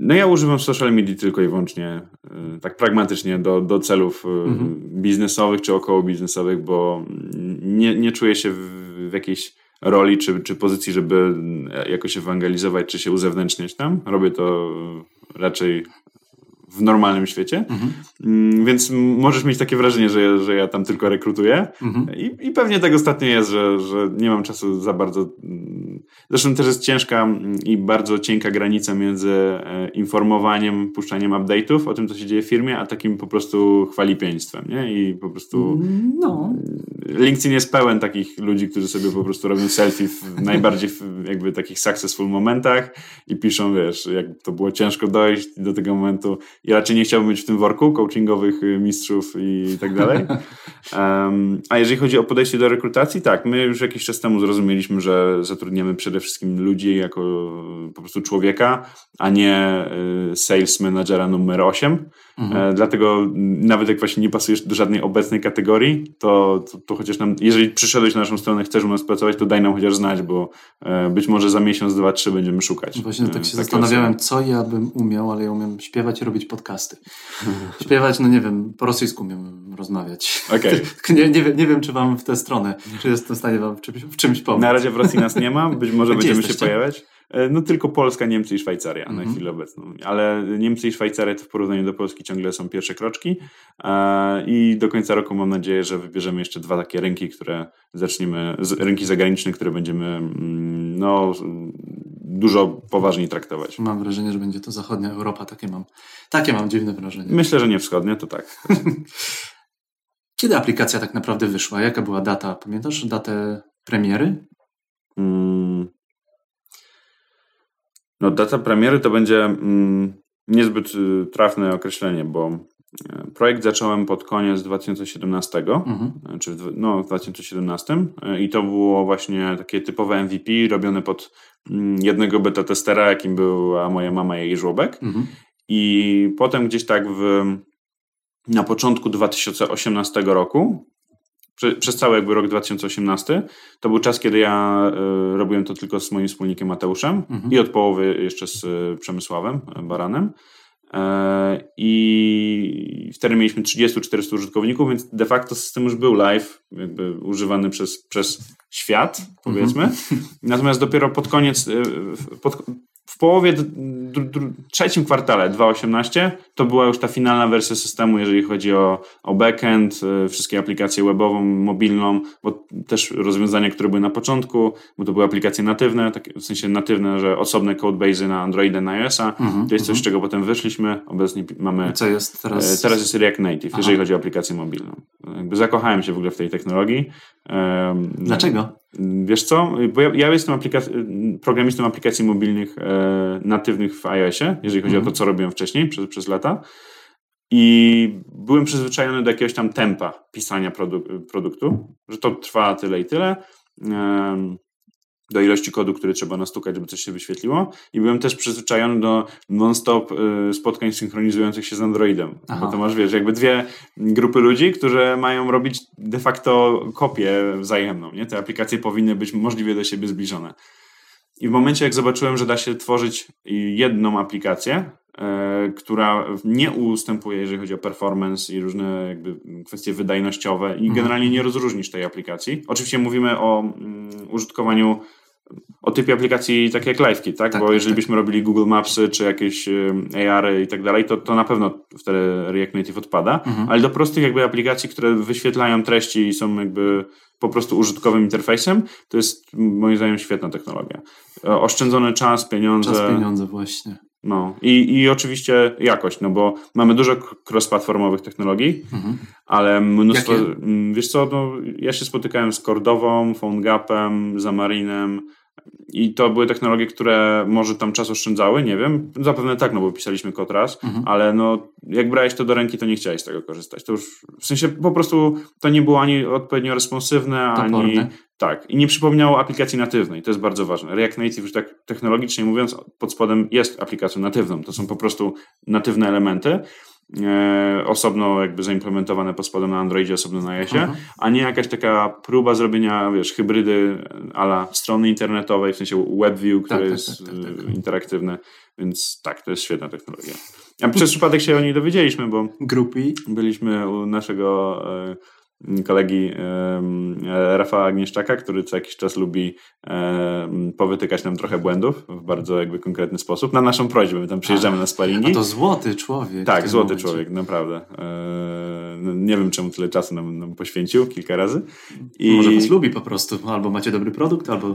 no ja używam social media tylko i wyłącznie e, tak pragmatycznie do, do celów mm -hmm. biznesowych czy około biznesowych, bo nie, nie czuję się w, w jakiejś roli czy, czy pozycji, żeby jakoś ewangelizować czy się uzewnętrzniać tam. Robię to raczej w normalnym świecie. Mhm. Mm, więc możesz mieć takie wrażenie, że, że ja tam tylko rekrutuję. Mhm. I, I pewnie tak ostatnio jest, że, że nie mam czasu za bardzo. Mm, zresztą też jest ciężka mm, i bardzo cienka granica między e, informowaniem, puszczaniem update'ów o tym, co się dzieje w firmie, a takim po prostu chwalipieństwem. Nie? I po prostu. No. LinkedIn jest pełen takich ludzi, którzy sobie po prostu robią selfie w najbardziej jakby takich successful momentach i piszą, wiesz, jak to było ciężko dojść do tego momentu i raczej nie chciałbym być w tym worku coachingowych y, mistrzów i tak dalej. Um, a jeżeli chodzi o podejście do rekrutacji, tak, my już jakiś czas temu zrozumieliśmy, że zatrudniamy przede wszystkim ludzi jako po prostu człowieka, a nie y, sales managera numer 8. Mhm. E, dlatego nawet jak właśnie nie pasujesz do żadnej obecnej kategorii, to, to, to, chociaż nam, jeżeli przyszedłeś na naszą stronę, chcesz u nas pracować, to daj nam chociaż znać, bo e, być może za miesiąc, dwa, trzy będziemy szukać. Właśnie tak się zastanawiałem, osoby. co ja bym umiał, ale ja umiem śpiewać i robić podcasty. Śpiewać, no nie wiem, po rosyjsku umiem rozmawiać. Okay. nie, nie, wiem, nie wiem, czy wam w tę stronę, czy jestem w stanie wam w czymś, w czymś pomóc. Na razie w Rosji nas nie ma, być może będziemy jesteście? się pojawiać. E, no tylko Polska, Niemcy i Szwajcaria mm -hmm. na mhm. chwilę obecną. Ale Niemcy i Szwajcaria to w porównaniu do Polski ciągle są pierwsze kroczki e, i do końca roku mam nadzieję, że wybierzemy jeszcze dwa takie rynki, które zaczniemy, rynki zagraniczne, które będziemy mm, no, dużo poważniej traktować. Mam wrażenie, że będzie to zachodnia Europa, takie mam, takie mam dziwne wrażenie. Myślę, że nie wschodnia, to tak. Kiedy aplikacja tak naprawdę wyszła? Jaka była data? Pamiętasz datę premiery? Hmm. No, data premiery to będzie mm, niezbyt y, trafne określenie, bo e, projekt zacząłem pod koniec 2017, mhm. E, czy w, no, w 2017 e, i to było właśnie takie typowe MVP robione pod mm, jednego beta testera, jakim była moja mama i jej żłobek. Mhm. I potem gdzieś tak w, na początku 2018 roku przez cały jakby rok 2018. To był czas, kiedy ja y, robiłem to tylko z moim wspólnikiem Mateuszem mhm. i od połowy jeszcze z y, Przemysławem e, Baranem. E, I wtedy mieliśmy 30-40 użytkowników, więc de facto system już był live, jakby używany przez, przez świat, powiedzmy. Mhm. Natomiast dopiero pod koniec, pod, w połowie, trzecim kwartale 2018 to była już ta finalna wersja systemu, jeżeli chodzi o, o backend, y, wszystkie aplikacje webową, mobilną, bo też rozwiązania, które były na początku, bo to były aplikacje natywne, tak, w sensie natywne, że osobne codebase na Androida, na iOS-a. Mhm, to jest coś, z czego potem wyszliśmy. Obecnie mamy. Co jest teraz? E, teraz jest React Native, Aha. jeżeli chodzi o aplikację mobilną. Jakby zakochałem się w ogóle w tej technologii. Dlaczego? Wiesz co? Bo ja, ja jestem aplikac- programistą aplikacji mobilnych e, natywnych w iOSie, jeżeli chodzi mm. o to, mhm. co robiłem wcześniej przez, przez lata. I byłem przyzwyczajony do jakiegoś tam tempa pisania produ- produktu, że to trwa tyle i tyle. Do ilości kodu, który trzeba nastukać, żeby coś się wyświetliło. I byłem też przyzwyczajony do non-stop y, spotkań synchronizujących się z Androidem. Aha. Bo to masz, wiesz, jakby dwie grupy ludzi, które mają robić de facto kopię wzajemną. Nie? Te aplikacje powinny być możliwie do siebie zbliżone. I w momencie, jak zobaczyłem, że da się tworzyć jedną aplikację, e, która nie ustępuje, jeżeli chodzi o performance i różne jakby kwestie wydajnościowe i mhm. generalnie nie rozróżnisz tej aplikacji. Oczywiście mówimy o mm, użytkowaniu o typie aplikacji takie jak LiveKit, tak? tak Bo tak, jeżeli tak. byśmy robili Google Mapsy czy jakieś AR i tak dalej, to, to na pewno wtedy React Native odpada, mhm. ale do prostych jakby aplikacji, które wyświetlają treści i są jakby po prostu użytkowym interfejsem, to jest moim zdaniem świetna technologia. Oszczędzony czas, pieniądze. Czas, pieniądze właśnie. No i, i oczywiście jakość, no bo mamy dużo cross-platformowych technologii, mhm. ale mnóstwo, Jakie? Wiesz co, no, ja się spotykałem z Cordową, PhoneGapem, Zamarinem, I to były technologie, które może tam czas oszczędzały, nie wiem. Zapewne tak, no bo pisaliśmy kod raz, mhm. ale no jak brałeś to do ręki, to nie chciałeś z tego korzystać. To już w sensie po prostu to nie było ani odpowiednio responsywne, Toporne. ani tak. I nie przypomniało aplikacji natywnej. To jest bardzo ważne. React Native, już tak technologicznie mówiąc, pod spodem jest aplikacją natywną. To są po prostu natywne elementy e, osobno jakby zaimplementowane pod spodem na Androidzie, osobno na iOSie, a nie jakaś taka próba zrobienia, wiesz, hybrydy ala strony internetowej, w sensie WebView, które tak, jest tak, tak, tak, tak. interaktywne, więc tak, to jest świetna technologia. A przez przypadek się o niej dowiedzieliśmy, bo Grupy. byliśmy u naszego e, kolegi Rafała Agnieszczaka, który co jakiś czas lubi powytykać nam trochę błędów w bardzo jakby konkretny sposób. Na naszą prośbę, my tam przyjeżdżamy na sparingi. A to złoty człowiek. Tak, złoty momencie. człowiek, naprawdę. E, no, nie wiem, czemu tyle czasu nam, nam poświęcił, kilka razy. I... Może was lubi po prostu, albo macie dobry produkt, albo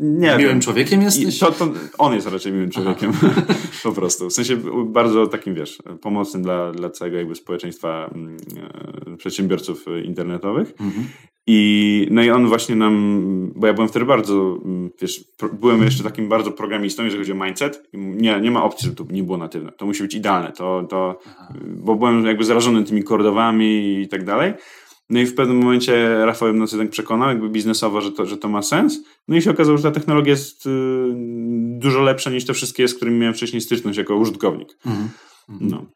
nie miłym wiem. człowiekiem jesteś? To, to on jest raczej miłym człowiekiem, po prostu. W sensie bardzo takim, wiesz, pomocnym dla, dla całego jakby społeczeństwa mm, odbiorców e, internetowych. Mhm. I, no i on właśnie nam, bo ja byłem wtedy bardzo, mm, wiesz, byłem jeszcze takim bardzo programistą, jeżeli chodzi o mindset. Nie, nie ma opcji, żeby to nie było natywne. To musi być idealne. To, to, bo byłem jakby zarażony tymi kordowami i tak dalej. No i w pewnym momencie Rafał nas jednak przekonał, jakby biznesowo, że to, że to ma sens. No i się okazało, że ta technologia jest y, dużo lepsza niż te wszystkie, z którymi miałem wcześniej styczność jako użytkownik. Mhm. No.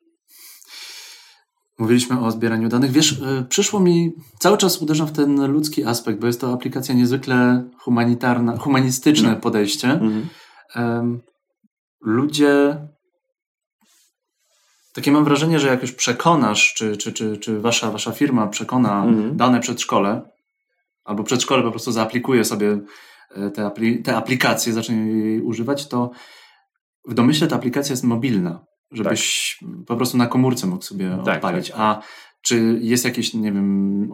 Mówiliśmy o zbieraniu danych. Wiesz, y, przyszło mi, cały czas uderzam w ten ludzki aspekt, bo jest to aplikacja niezwykle humanitarna, humanistyczne no. podejście. Mhm. Um, ludzie. Takie mam wrażenie, że jak już przekonasz, czy, czy, czy, czy wasza, wasza firma przekona mhm. dane przedszkole, albo przedszkole po prostu zaaplikuje sobie e, te, apli te aplikacje, zacznie jej używać, to w domyśle ta aplikacja jest mobilna żebyś tak. po prostu na komórce mógł sobie tak, odpalić. Tak. A czy jest jakieś, nie wiem,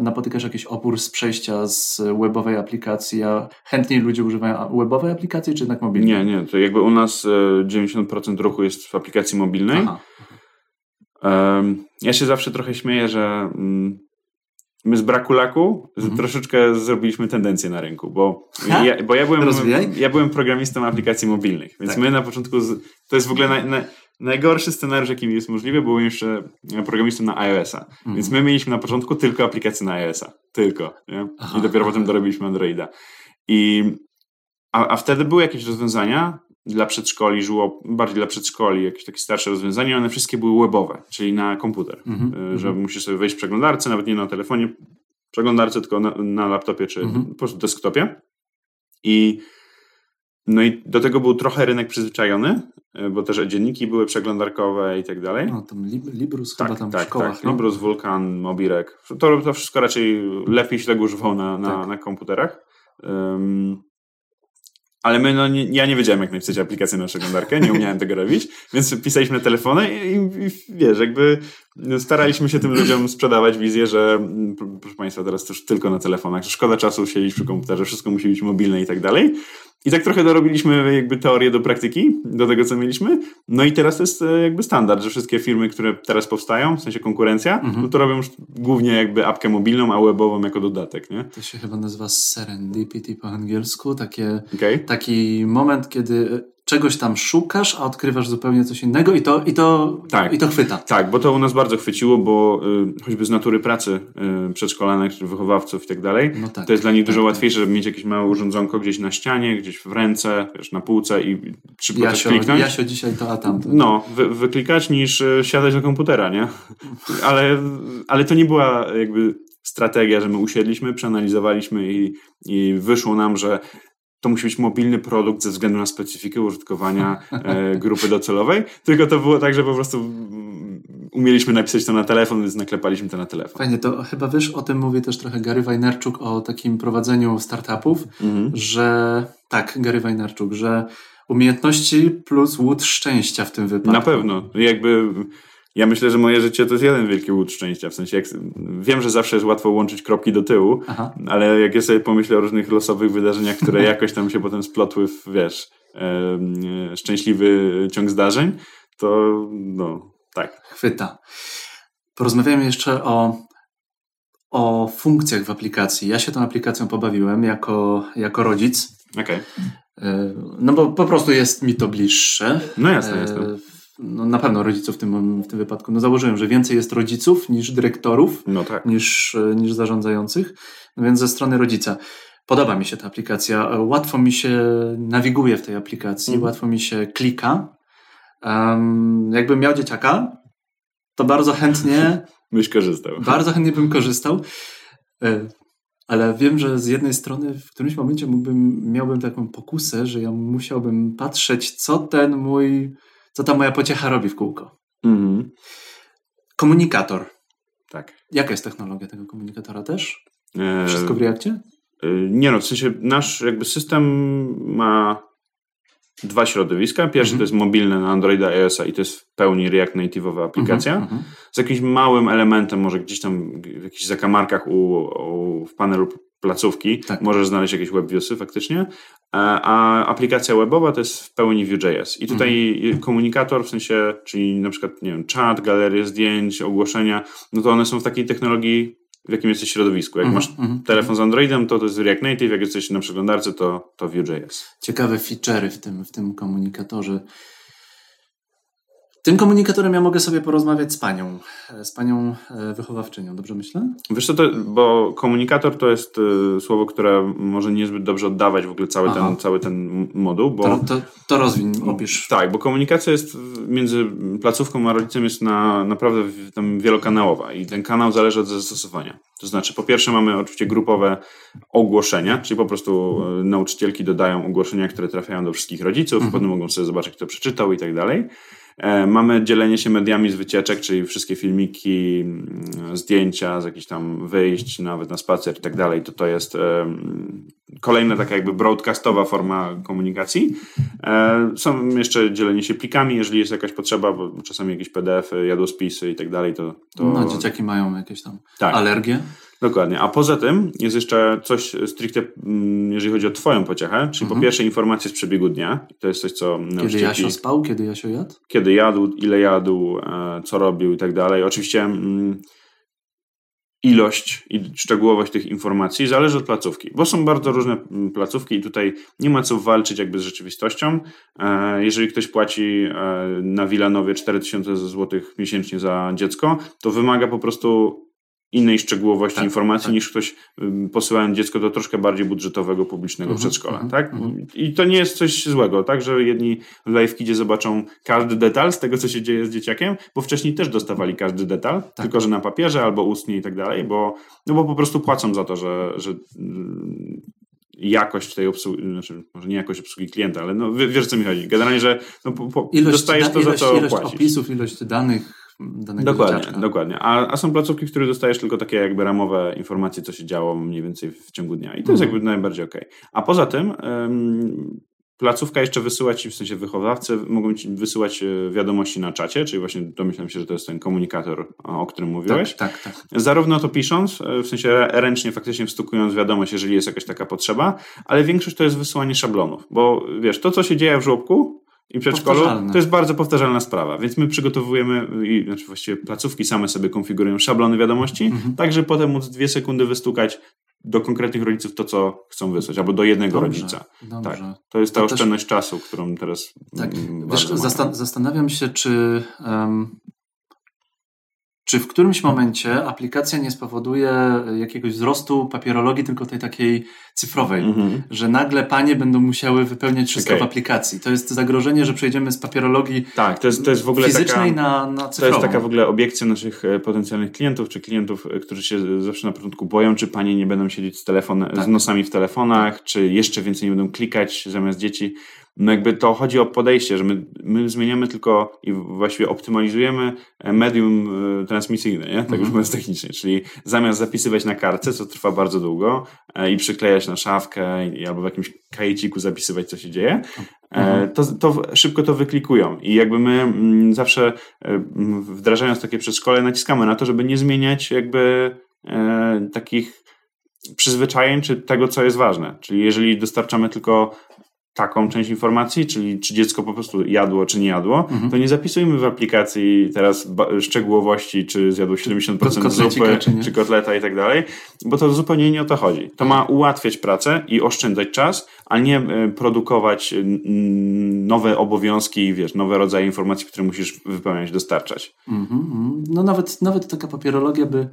napotykasz jakiś opór z przejścia z webowej aplikacji, a chętniej ludzie używają webowej aplikacji, czy jednak mobilnej? Nie, nie, to jakby u nas 90% e, ruchu jest w aplikacji mobilnej. Aha. Ja się zawsze trochę śmieję, że mm, my z braku laku mhm. troszeczkę zrobiliśmy tendencję na rynku, bo, ja, bo ja, byłem, ja byłem programistą aplikacji mobilnych, więc tak. my na początku, z, to jest w ogóle na, na, najgorszy scenariusz, jaki jest możliwy, był jeszcze programistą na iOS-a. Mm. Więc my mieliśmy na początku tylko aplikację na iOS-a. Tylko. Nie? Aha, I dopiero potem dorobiliśmy Androida. I, a, a wtedy były jakieś rozwiązania dla przedszkoli, żyło bardziej dla przedszkoli, jakieś takie starsze rozwiązania, one wszystkie były webowe, czyli na komputer. Mm -hmm. Że musisz sobie wejść w przeglądarce, nawet nie na telefonie, przeglądarce, tylko na, na laptopie czy mm -hmm. po prostu desktopie. I no i do tego był trochę rynek przyzwyczajony, e, bo też dzienniki były przeglądarkowe i tak dalej. No tam Librus tak, chyba tam tak, w szkołach. Tak, no? Librus, Vulkan, Mobirek. To, to wszystko raczej lepiej się tego używało na, na, tak. na komputerach. Um, ale my, no, nie, ja nie wiedziałem, jak napisać aplikację na przeglądarkę, nie umiałem tego robić, więc pisaliśmy na telefony i, i, i, wiesz, jakby staraliśmy się tym ludziom sprzedawać wizję, że proszę Państwa, teraz to już tylko na telefonach, szkoda czasu siedzieć przy komputerze, wszystko musi być mobilne i tak dalej. I tak trochę dorobiliśmy jakby teorię do praktyki, do tego co mieliśmy. No i teraz to jest e, jakby standard, że wszystkie firmy, które teraz powstają, w sensie konkurencja, mhm. no to robią już głównie jakby apkę mobilną, a webową jako dodatek, nie? To się chyba nazywa serendipity po angielsku, takie, okay. taki moment, kiedy czegoś tam szukasz, a odkrywasz zupełnie coś innego i to, i to, tak, i to chwyta. Tak, bo to u nas bardzo chwyciło, bo y, choćby z natury pracy y, przedszkolanek, wychowawców i tak dalej, no tak, to jest dla nich tak, dużo tak. łatwiejsze, żeby mieć jakieś małe urządzonko gdzieś na ścianie, gdzieś w ręce, wiesz, na półce i szybko Jasio, coś kliknąć. Jasio dzisiaj to, a tamto. No, wy, wyklikać niż y, siadać do komputera, nie? Ale, ale to nie była jakby strategia, że my usiedliśmy, przeanalizowaliśmy i, i wyszło nam, że to musi być mobilny produkt ze względu na specyfikę użytkowania e, grupy docelowej, tylko to było tak, że po prostu mm, umieliśmy napisać to na telefon, więc naklepaliśmy to na telefon. Fajnie, to chyba wiesz, o tym mówi też trochę Gary Wajnerczuk o takim prowadzeniu startupów, mhm. że tak, Gary Wajnerczuk, że umiejętności plus łód szczęścia w tym wypadku. Na pewno. Jakby ja myślę, że moje życie to jest jeden wielki łód szczęścia. W sensie, jak, wiem, że zawsze jest łatwo łączyć kropki do tyłu, Aha. ale jak ja sobie pomyślę o różnych losowych wydarzeniach, które jakoś tam się potem splotły w, wiesz, e, szczęśliwy ciąg zdarzeń, to no, tak. Chwyta. Porozmawiamy jeszcze o, o funkcjach w aplikacji. Ja się tą aplikacją pobawiłem jako, jako rodzic. Okej. Okay. No bo po prostu jest mi to bliższe. No jasne, jasne. No na pewno rodziców w tym, w tym wypadku. No założyłem, że więcej jest rodziców niż dyrektorów, no tak. niż, niż zarządzających. No więc ze strony rodzica. Podoba mi się ta aplikacja. Łatwo mi się nawiguje w tej aplikacji, mhm. łatwo mi się klika. Um, jakbym miał dzieciaka, to bardzo chętnie. Byś korzystał. Bardzo chętnie bym korzystał. E, ale wiem, że z jednej strony w którymś momencie mógłbym, miałbym taką pokusę, że ja musiałbym patrzeć, co ten mój, co ta moja pociecha robi w kółko. Mhm. Komunikator. Tak. Jaka jest technologia tego komunikatora też? E, Wszystko w Reakcie? E, nie no, w sensie nasz jakby system ma dwa środowiska. Pierwsze mhm. to jest mobilne na Androida iOS-a i to jest w pełni React Native'owa aplikacja. Mhm, mhm. Z jakimś małym elementem, może gdzieś tam w jakichś zakamarkach u, u w panelu placówki tak. możesz znaleźć jakieś webviewsy faktycznie, e, a aplikacja webowa to jest w pełni Vue.js. I tutaj mhm. komunikator, w sensie, czyli na przykład, nie wiem, chat, galerie zdjęć, ogłoszenia, no to one są w takiej technologii w jakim jesteś środowisku. Jak -hmm, masz -hmm. telefon z Androidem, to to jest React Native, jak jesteś na przeglądarce, to, to Vue.js. Ciekawe feature'y w tym, w tym komunikatorze. Tym komunikatorem ja mogę sobie porozmawiać z panią, z panią e, wychowawczynią, dobrze myślę? Wiesz co, to, bo komunikator to jest y, słowo, które może niezbyt dobrze oddawać w ogóle cały, ten, cały ten moduł. Bo, to, to, to rozwiń, opisz. Tak, bo komunikacja jest między placówką a rodzicem jest na, naprawdę tam wielokanałowa i ten kanał zależy od zastosowania. To znaczy, po pierwsze mamy oczywiście grupowe ogłoszenia, czyli po prostu nauczycielki dodają ogłoszenia, które trafiają do wszystkich rodziców, mhm. potem mogą sobie zobaczyć, kto przeczytał i tak dalej. E, mamy dzielenie się mediami z wycieczek, czyli wszystkie filmiki, mm, zdjęcia z jakichś tam wyjść, nawet na spacer i tak dalej. To to jest kolejna taka jakby broadcastowa forma komunikacji. E, są jeszcze dzielenie się plikami, jeżeli jest jakaś potrzeba, bo czasami jakieś PDF, jadłospisy i tak dalej, to, to... No, dzieciaki mają jakieś tam tak. alergie. Dokładnie. A poza tym jest jeszcze coś stricte, mm, jeżeli chodzi o Twoją pociechę, czyli mhm. po pierwsze informacje z przebiegu dnia. To jest coś, co. Kiedy Jasio spał, kiedy Jasio jadł? Kiedy jadł, ile jadł, e, co robił i tak dalej. Oczywiście mm, ilość i szczegółowość tych informacji zależy od placówki, bo są bardzo różne mm, placówki i tutaj nie ma co walczyć jakby z rzeczywistością. E, jeżeli ktoś płaci e, na Wilanowie 4000 zł miesięcznie za dziecko, to wymaga po prostu innej szczegółowości tak, informacji tak. niż ktoś posyłając dziecko do troszkę bardziej budżetowego, publicznego uh mhm, -huh, przedszkola. uh mhm, -huh, tak? Uh mhm. -huh. I to nie jest coś złego, tak? Że jedni w LiveKidzie zobaczą każdy detal z tego, co się dzieje z dzieciakiem, bo wcześniej też dostawali każdy detal, tak. tylko że na papierze albo ustnie i tak dalej, bo, no bo po prostu płacą za to, że, że jakość tej obsługi, znaczy może nie jakość obsługi klienta, ale no wiesz co mi chodzi. Generalnie, że no, po, po, ilość, dostajesz to ilość, za co ilość płacisz. opisów, ilość danych danego Dokładnie, dzieciaczka. dokładnie. A, a są placówki, które dostajesz tylko takie jakby ramowe informacje, co się działo mniej więcej w ciągu dnia. I to jest mhm. jakby najbardziej okej. Okay. A poza tym ym, placówka jeszcze wysyła ci, w sensie wychowawcy mogą ci wysyłać e, wiadomości na czacie, czyli właśnie domyślam się, że to jest ten komunikator, o którym mówiłeś. Tak, tak, tak. Zarówno to pisząc, e, w sensie ręcznie faktycznie wstukując wiadomość, jeżeli jest jakaś taka potrzeba, ale większość to jest wysyłanie szablonów, bo wiesz, to co się dzieje w żłobku, i przedszkolu, to jest bardzo powtarzalna sprawa. Więc my przygotowujemy, i, znaczy właściwie placówki same sobie konfigurują szablony wiadomości, mhm. tak żeby potem móc dwie sekundy wystukać do konkretnych rodziców to, co chcą wysłać, albo do jednego dobrze, rodzica. Dobrze. Tak. To jest ta to oszczędność też... czasu, którą teraz. Tak. Wiesz, zastan zastanawiam się, czy um, czy w którymś momencie aplikacja nie spowoduje jakiegoś wzrostu papierologii, tylko tej takiej cyfrowej, mm-hmm. że nagle panie będą musiały wypełniać wszystko okay. w aplikacji. To jest zagrożenie, że przejdziemy z papierologii tak, to jest, to jest w ogóle fizycznej taka, na, na cyfrową. To jest taka w ogóle obiekcja naszych e, potencjalnych klientów, czy klientów, e, którzy się zawsze na początku boją, czy panie nie będą siedzieć z, telefon, tak. z nosami w telefonach, czy jeszcze więcej nie będą klikać zamiast dzieci no jakby to chodzi o podejście, że my, my zmieniamy tylko i właściwie optymalizujemy e, medium e, transmisyjne, nie? tak już mhm. mówiąc technicznie, czyli zamiast zapisywać na kartce, co trwa bardzo długo e, i przyklejać na szafkę i, albo w jakimś kajeciku zapisywać, co się dzieje, mhm. to, to szybko to wyklikują i jakby my mm, zawsze wdrażając takie przedszkole naciskamy na to, żeby nie zmieniać jakby takich przyzwyczajeń czy tego, co jest ważne. Czyli jeżeli dostarczamy tylko taką część informacji, czyli czy dziecko po prostu jadło, czy nie jadło, mhm. to nie zapisujmy w aplikacji teraz szczegółowości, czy zjadło 70% zupy, czy, czy, kotleta i tak dalej, bo to zupełnie nie o to chodzi. To ma ułatwiać pracę i oszczędzać czas, a nie e, produkować nowe obowiązki, wiesz, nowe rodzaje informacji, które musisz wypełniać, dostarczać. Mhm, mhm. No nawet, nawet taka papierologia by,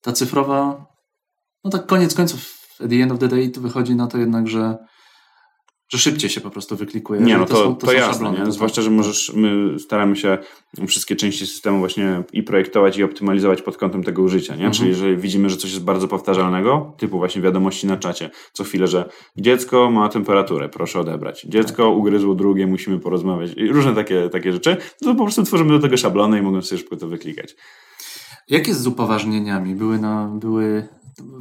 ta cyfrowa, no tak koniec końców, at the end of the day to wychodzi na to jednak, że że szybciej się po prostu wyklikuje. Nie, no to, to, są, to, to jasne, szablony, nie? zwłaszcza, że możesz, my staramy się wszystkie części systemu właśnie i projektować i optymalizować pod kątem tego użycia, nie? Mhm. Czyli jeżeli widzimy, że coś jest bardzo powtarzalnego, typu właśnie wiadomości na czacie, co chwilę, że dziecko ma temperaturę, proszę odebrać. Dziecko tak. ugryzło drugie, musimy porozmawiać. I różne takie, takie rzeczy, to po prostu tworzymy do tego szablony i mogą sobie szybko to wyklikać. Jak jest z upoważnieniami? Były, na, były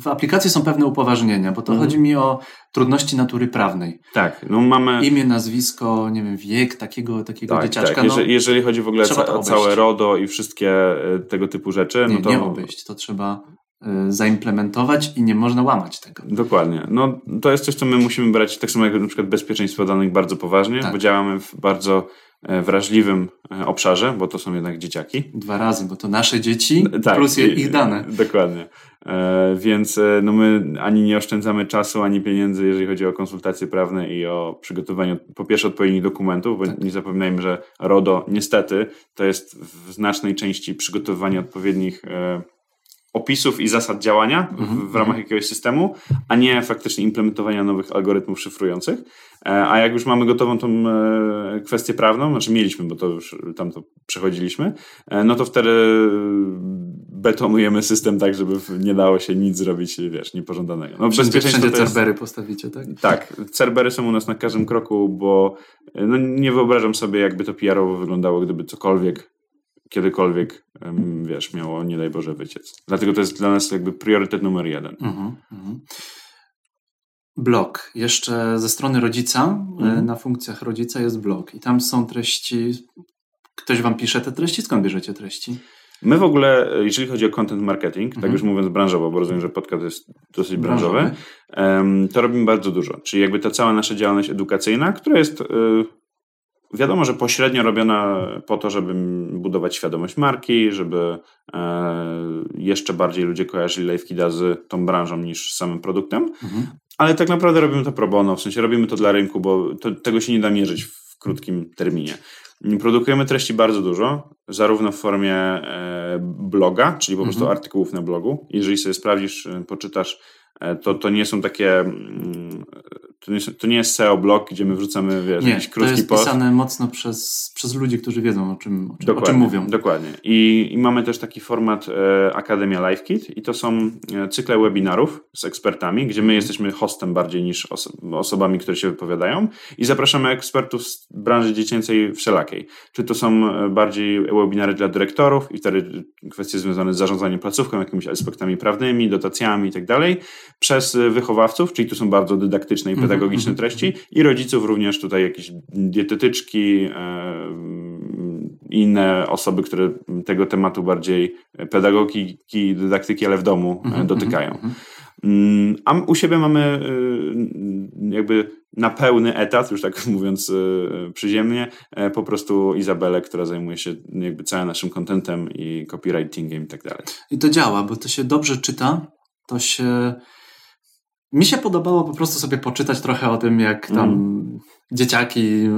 w aplikacji są pewne upoważnienia, bo to mhm. chodzi mi o trudności natury prawnej. Tak, no mamy... Imię, nazwisko, nie wiem, wiek takiego, takiego tak, dzieciaczka. Tak. Jeżeli, no, jeżeli chodzi w ogóle ca o całe RODO i wszystkie e, tego typu rzeczy, nie, no to... Nie obejść, to trzeba e, zaimplementować i nie można łamać tego. Dokładnie. No, to jest coś, co my musimy brać, tak samo jak na przykład bezpieczeństwo danych bardzo poważnie, tak. bo działamy w bardzo E, wrażliwym obszarze, bo to są jednak dzieciaki. Dwa razy, bo to nasze dzieci tak, plus ich dane. Dokładnie. E, więc no my ani nie oszczędzamy czasu, ani pieniędzy, jeżeli chodzi o konsultacje prawne i o przygotowanie po pierwsze odpowiednich dokumentów, bo tak. nie zapominajmy, że RODO niestety to jest w znacznej części przygotowywanie odpowiednich opisów i zasad działania w, mhm, w ramach mhm. jakiegoś systemu, a nie faktycznie implementowania nowych algorytmów szyfrujących. E, a jak już mamy gotową tą e, kwestię prawną, znaczy mieliśmy, bo to już tam to przechodziliśmy, e, no to wtedy betonujemy system tak, żeby nie dało się nic zrobić, wiesz, niepożądanego. No, wszędzie, wszędzie jest... cerbery postawicie, tak? Tak, cerbery są u nas na każdym kroku, bo no, nie wyobrażam sobie, jakby to PR-owo wyglądało, gdyby cokolwiek kiedykolwiek, wiesz, miało, nie daj Boże, wyciec. Dlatego to jest dla nas jakby priorytet numer jeden. Mhm, mhm. Blog. Jeszcze ze strony rodzica, e, mhm. na funkcjach rodzica jest blog i tam są treści, ktoś wam pisze te treści, skąd bierzecie treści? My w ogóle, jeżeli chodzi o content marketing, tak mhm. tak już mówiąc branżowo, bo rozumiem, że podcast jest dosyć branżowy, branżowy, to robimy bardzo dużo. Czyli jakby ta cała nasza działalność edukacyjna, która jest e, Wiadomo, że pośrednio robiona po to, żeby budować świadomość marki, żeby e, jeszcze bardziej ludzie kojarzyli LiveKida z tą branżą niż z samym produktem, mhm. ale tak naprawdę robimy to pro bono, w sensie robimy to dla rynku, bo to, tego się nie da mierzyć w krótkim terminie. Produkujemy treści bardzo dużo, zarówno w formie e, bloga, czyli po prostu mhm. artykułów na blogu. Jeżeli sobie sprawdzisz, e, poczytasz E, to, to nie są takie. Mm, to nie, to nie jest SEO blog, gdzie my wrzucamy wiesz, nie, jakiś krótki post. To jest pisane mocno przez, przez ludzi, którzy wiedzą o czym, o czym, o czym mówią. Dokładnie. I, I mamy też taki format e, Akademia LiveKit i to są e, cykle webinarów z ekspertami, gdzie my mhm. jesteśmy hostem bardziej niż oso osobami, które się wypowiadają i zapraszamy ekspertów z branży dziecięcej wszelakiej. Czy to są e, bardziej webinary dla dyrektorów i wtedy kwestie związane z zarządzaniem placówką, jakimiś aspektami prawnymi, dotacjami i tak dalej, przez wychowawców, czyli tu są bardzo dydaktyczne i mhm, pedagogiczne mhm. treści, i rodziców również tutaj jakieś dietetyczki, e, inne osoby, które tego tematu bardziej pedagogiki, dydaktyki, ale w domu e, mhm, dotykają. Mm, a u siebie mamy e, jakby na pełny etat, już tak mówiąc przyziemnie, po prostu Izabelę, która zajmuje się jakby całym naszym kontentem i copywritingiem i tak dalej. I to działa, bo to się dobrze czyta, to się mi się podobało po prostu sobie poczytać trochę o tym, jak tam mm. dzieciaki,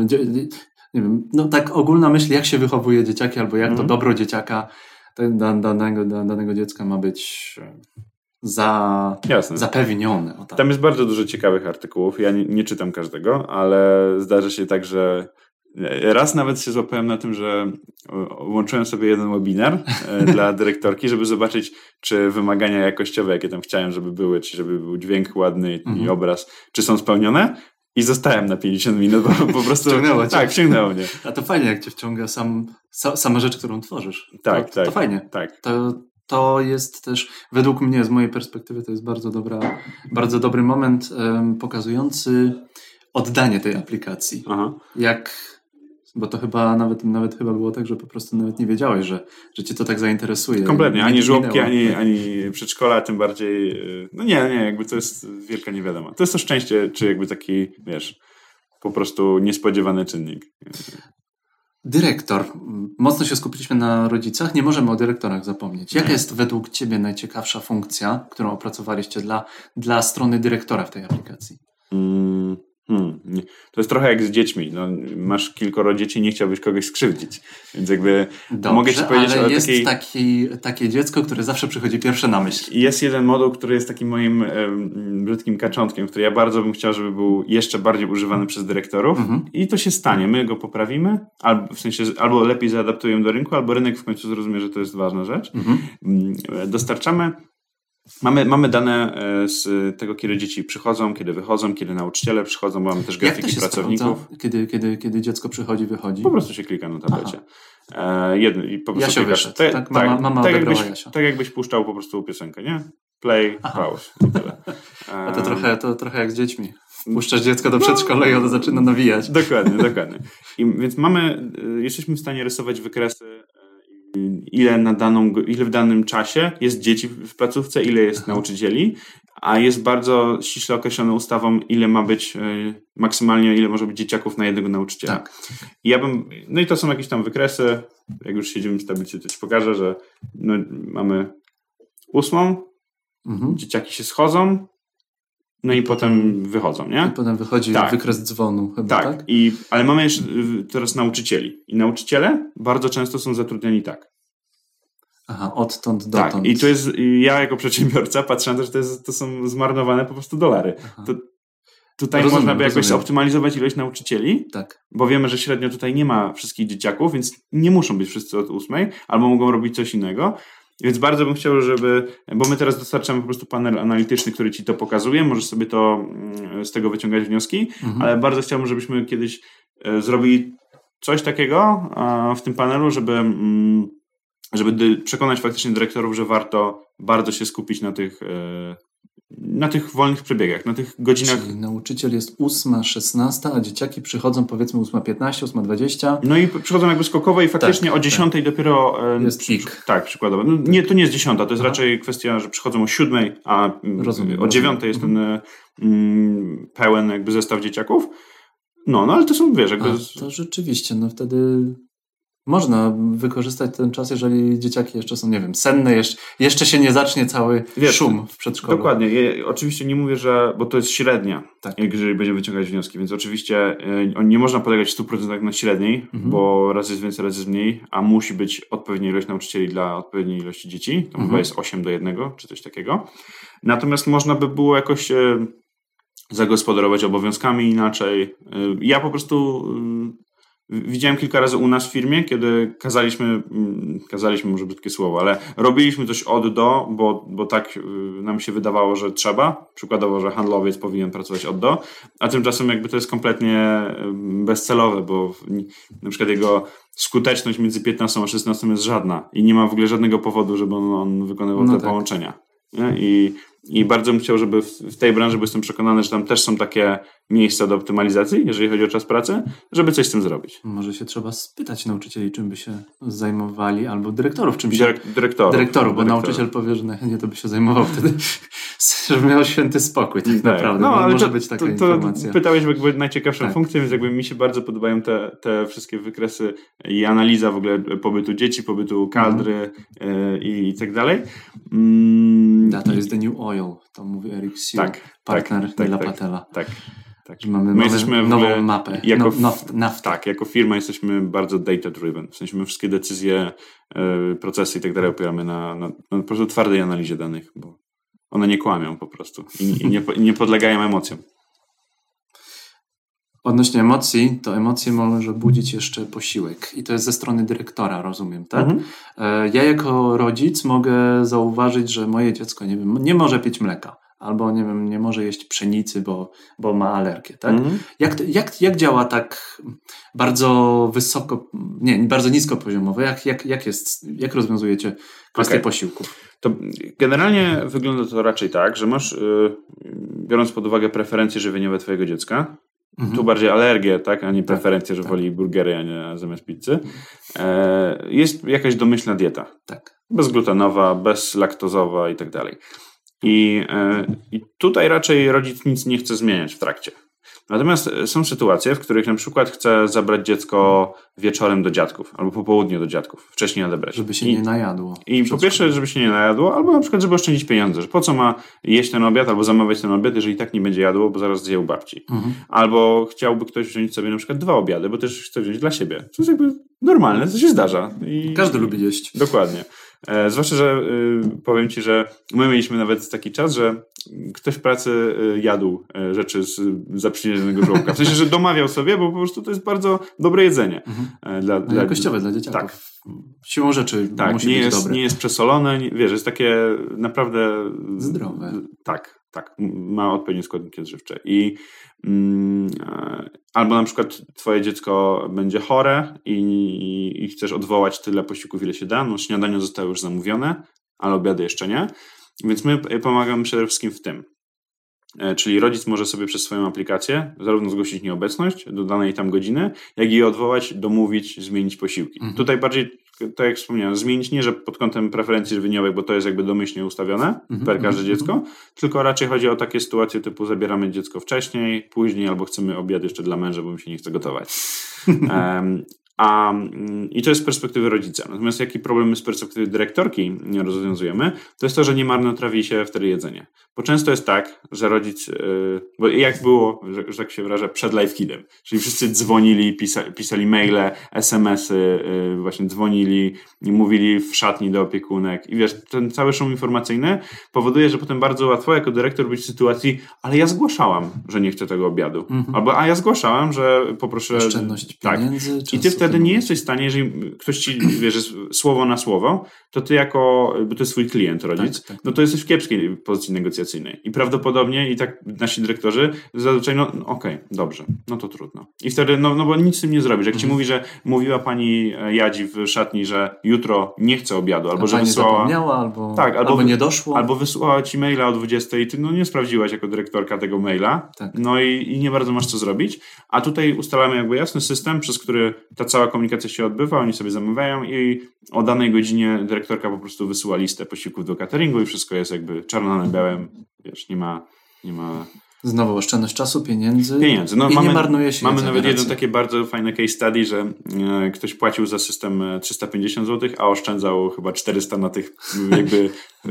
nie wiem, no tak ogólna myśl, jak się wychowuje dzieciaki, albo jak mm. to dobro dzieciaka, danego, danego dziecka ma być e, za, Jasne. zapewnione. Tak. Tam jest bardzo dużo ciekawych artykułów. Ja nie, nie czytam każdego, ale zdarza się tak, że Raz nawet się złapałem na tym, że łączyłem sobie jeden webinar e, dla dyrektorki, żeby zobaczyć, czy wymagania jakościowe, jakie tam chciałem, żeby były, czy żeby był dźwięk ładny i mhm. obraz, czy są spełnione. I zostałem na 50 minut, bo po prostu. Wciągnęło cię. Tak, wciągnęło mnie. A to fajnie, jak cię wciąga sam, sa, sama rzecz, którą tworzysz. Tak, to, tak. To fajnie. Tak. To, to jest też, według mnie, z mojej perspektywy, to jest bardzo, dobra, bardzo dobry moment um, pokazujący oddanie tej aplikacji. Aha. Jak bo to chyba nawet, nawet chyba było tak, że po prostu nawet nie wiedziałeś, że, że cię to tak zainteresuje. Kompletnie, ani żłobki, ani, ani przedszkola, tym bardziej. No nie, nie, jakby to jest wielka niewiadoma. To jest to szczęście, czy jakby taki, wiesz, po prostu niespodziewany czynnik. Dyrektor. Mocno się skupiliśmy na rodzicach, nie możemy o dyrektorach zapomnieć. Jaka jest według Ciebie najciekawsza funkcja, którą opracowaliście dla, dla strony dyrektora w tej aplikacji? Mm, Hmm, to jest trochę jak z dziećmi. No, masz kilkoro dzieci, nie chciałbyś kogoś skrzywdzić. Więc jakby Dobrze, mogę ci powiedzieć ale o jest takiej... taki, takie dziecko, które zawsze przychodzi pierwsze na myśl. Jest jeden moduł, który jest takim moim e, brzydkim kaczątkiem, który ja bardzo bym chciał, żeby był jeszcze bardziej używany przez dyrektorów. Mhm. I to się stanie. My go poprawimy, albo w sensie albo lepiej zaadaptujemy do rynku, albo rynek w końcu zrozumie, że to jest ważna rzecz. Mhm. Mm, dostarczamy Mamy, mamy dane e, z tego, kiedy dzieci przychodzą, kiedy wychodzą, kiedy nauczyciele przychodzą, mamy też grafiki pracowników. Kiedy, kiedy, kiedy dziecko przychodzi, wychodzi? Po prostu się klika na tablecie. E, jedno, i po prostu Jasio wyszedł, tak? tak, mama, mama tak, jakbyś, tak jakbyś puszczał po prostu piosenkę, nie? Play, Aha. pause i tyle. A to trochę, to trochę jak z dziećmi. Puszczasz dziecko do przedszkola i ono zaczyna nawijać. Dokładnie, dokładnie. I, więc mamy, e, jesteśmy w stanie rysować wykresy ile, na daną, ile w danym czasie jest dzieci w placówce, ile jest nauczycieli, a jest bardzo ściśle określone ustawą, ile ma być e, maksymalnie, ile może być dzieciaków na jednego nauczyciela. Tak. I ja bym, no i to są jakieś tam wykresy, jak już siedzimy w tablicy, to ci pokażę, że no, mamy ósmą, mhm. dzieciaki się schodzą, no i potem wychodzą, nie? I potem wychodzi tak. wykres dzwonu chyba, tak? tak? I, ale mamy jeszcze teraz nauczycieli. I nauczyciele bardzo często są zatrudniani tak. Aha, odtąd dotąd. Tak, i to jest, ja jako przedsiębiorca patrzę na to, że to, jest, to są zmarnowane po prostu dolary. To, tutaj rozumiem, można by jakoś rozumiem. optymalizować ilość nauczycieli, tak. bo wiemy, że średnio tutaj nie ma wszystkich dzieciaków, więc nie muszą być wszyscy od ósmej, albo mogą robić coś innego. Więc bardzo bym chciał, żeby, bo my teraz dostarczamy po prostu panel analityczny, który ci to pokazuje, możesz sobie to mm, z tego wyciągać wnioski, mhm. ale bardzo chciałbym, żebyśmy kiedyś e, zrobili coś takiego w tym panelu, żeby, mm, żeby przekonać faktycznie dyrektorów, że warto bardzo się skupić na tych e, na tych wolnych przebiegach, na tych godzinach. Czyli nauczyciel jest 8.16, a dzieciaki przychodzą powiedzmy 8.15, 8.20. No i przychodzą jakby skokowo i faktycznie tak, o 10 tak. dopiero... E, jest przy, pik. Tak, przykładowo. No, nie, to nie jest 10, to jest Aha. raczej kwestia, że przychodzą o 7, a mm, rozumiem, o 9 jest ten mhm. mm, pełen jakby zestaw dzieciaków. No, no ale to są, wiesz, jakby... A, to rzeczywiście, no wtedy można wykorzystać ten czas, jeżeli dzieciaki jeszcze są, nie wiem, senne, jeszcze, jeszcze się nie zacznie cały Wiesz, szum w przedszkolu. Dokładnie. Ja, oczywiście nie mówię, że, bo to jest średnia, tak. jeżeli będziemy wyciągać wnioski, więc oczywiście y, nie można polegać w 100% na średniej, mhm. bo raz jest więcej, raz jest mniej, a musi być odpowiednia ilość nauczycieli dla odpowiedniej ilości dzieci. To mhm. chyba jest 8 do 1, czy coś takiego. Natomiast można by było jakoś y, zagospodarować obowiązkami inaczej. Y, ja po prostu Widziałem kilka razy u nas w firmie, kiedy kazaliśmy, mm, kazaliśmy może brzydkie słowo, ale robiliśmy coś od do, bo, bo tak y, nam się wydawało, że trzeba. Przykładowo, że handlowiec powinien pracować od do, a tymczasem jakby to jest kompletnie y, bezcelowe, bo na przykład jego skuteczność między 15 a 16 jest żadna i nie ma w ogóle żadnego powodu, żeby on, on wykonywał no te tak. połączenia. Nie? I i bardzo bym chciał, żeby w tej branży, bo jestem przekonany, że tam też są takie miejsca do optymalizacji, jeżeli chodzi o czas pracy, żeby coś z tym zrobić. Może się trzeba spytać nauczycieli, czym by się zajmowali, albo dyrektorów, czym się... Dyrek, dyrektorów. Dyrektorów, bo nauczyciel powie, że najchętniej to by się zajmował wtedy, żeby miał święty spokój tak, tak. naprawdę. No, ale może to, być taka to, to informacja. Pytałeś jakby najciekawszą tak. funkcję, więc jakby mi się bardzo podobają te, te wszystkie wykresy i analiza w ogóle pobytu dzieci, pobytu kadry mm. i, i tak dalej. Mm, Data is the new oil, to mówi Eric Siu, tak, partner tak, tak, Patela. Tak, tak. mamy my jesteśmy nową mapę. Jako, no, Tak, jako firma jesteśmy bardzo data-driven. W sensie my wszystkie decyzje, yy, procesy i tak dalej opieramy na, na, na po prostu twardej analizie danych, bo one nie kłamią po prostu i, i nie, nie podlegają emocjom. Odnośnie emocji, to emocje może budzić jeszcze posiłek. I to jest ze strony dyrektora, rozumiem, tak? Mhm. E, ja jako rodzic mogę zauważyć, że moje dziecko nie, wiem, nie może pić mleka. Albo nie wiem, nie może jeść pszenicy, bo, bo ma alergię, tak? Mhm. Jak, jak, jak działa tak bardzo wysoko, nie, bardzo nisko poziomowo? Jak, jak, jak, jest, jak rozwiązujecie kwestię okay. posiłków? To generalnie wygląda to raczej tak, że masz, yy, biorąc pod uwagę preferencje żywieniowe twojego dziecka, Mhm. Tu bardziej alergię, tak, a nie tak, preferencje, że tak. woli burgery, a nie zamiast pizzy. E, jest jakaś domyślna dieta. Tak. Bezglutenowa, bezlaktozowa i tak dalej. I, e, I tutaj raczej rodzic nic nie chce zmieniać w trakcie. Natomiast e, są sytuacje, w których na przykład chcę zabrać dziecko wieczorem do dziadków albo po południu do dziadków, wcześniej odebrać. Żeby się I, nie najadło. I po pierwsze, żeby się nie najadło, albo na przykład, żeby oszczędzić pieniądze. Że po co ma jeść ten obiad albo zamawiać ten obiad, jeżeli tak nie będzie jadło, bo zaraz zje u babci. Mhm. Albo chciałby ktoś wziąć sobie na przykład dwa obiady, bo też chce wziąć dla siebie. To jest jakby normalne, to się zdarza. I... Każdy lubi jeść. Dokładnie. E, zwłaszcza, że y, powiem Ci, że my mieliśmy nawet taki czas, że ktoś w pracy y, jadł e, rzeczy z zaprzyjaźnionego żołka. W sensie, że domawiał sobie, bo po prostu to jest bardzo dobre jedzenie. Mhm. E, dla, no, dla, jakościowe dla dzieciaków. Tak. Siłą rzeczy tak, musi nie być jest, dobre. nie jest przesolone, nie, wiesz, jest takie naprawdę... Zdrowe. Tak, tak. Ma odpowiednie składniki odżywcze. I albo na przykład twoje dziecko będzie chore i, i, chcesz odwołać tyle posiłków, ile się da. No śniadania zostały już zamówione, ale obiady jeszcze nie. Więc my pomagamy przede wszystkim w tym. E, czyli rodzic może sobie przez swoją aplikację zarówno zgłosić nieobecność do danej tam godziny, jak i odwołać, domówić, zmienić posiłki. Mhm. Tutaj bardziej, tak jak wspomniałem, zmienić nie, że pod kątem preferencji żywieniowych, bo to jest jakby domyślnie ustawione mhm. per każde mhm. dziecko, tylko raczej chodzi o takie sytuacje typu zabieramy dziecko wcześniej, później, albo chcemy obiad jeszcze dla męża, bo mi się nie chce gotować. um, A, mm, I to jest z perspektywy rodzica. Natomiast jaki problem z perspektywy dyrektorki rozwiązujemy, to jest to, że nie marnotrawi się wtedy jedzenie. Bo często jest tak, że rodzic, yy, bo jak było, że, że tak się wyrażę, przed live kidem, czyli wszyscy dzwonili, pisa, pisali maile, smsy, yy, właśnie dzwonili, mówili w szatni do opiekunek i wiesz, ten cały szum informacyjny powoduje, że potem bardzo łatwo jako dyrektor być w sytuacji, ale ja zgłaszałam, że nie chcę tego obiadu. Mhm. Albo, a ja zgłaszałam, że poproszę... Oszczędność pieniędzy. Tak. I ty wtedy wtedy nie jesteś w stanie, jeżeli ktoś ci wierzy słowo na słowo, to ty jako, bo to jest twój klient, rodzic, tak, tak. no to jesteś w kiepskiej pozycji negocjacyjnej. I prawdopodobnie i tak nasi dyrektorzy zazwyczaj, no, no okej, okay, dobrze, no to trudno. I wtedy, no, no bo nic z tym nie zrobisz. Jak ci mhm. mówi, że mówiła pani e, Jadzi w szatni, że jutro nie chce obiadu, albo A że wysłała... zapomniała, albo, tak, albo, albo nie doszło. Albo wysłała ci maila o 20 i ty no nie sprawdziłaś jako dyrektorka tego maila, tak. no i, i nie bardzo masz co zrobić. A tutaj ustalamy jakby jasny system, przez który ta cała komunikacja się odbywa, oni sobie zamawiają i o danej godzinie dyrektorka po prostu wysyła listę posiłków do cateringu i wszystko jest jakby czarno na białym, wiesz, nie ma, nie ma Znowu oszczędność czasu, pieniędzy. Pieniędzy. No, I mamy, nie marnuje się. Mamy nawet jedno takie bardzo fajne case study, że e, ktoś płacił za system 350 zł, a oszczędzał chyba 400 na tych jakby, e,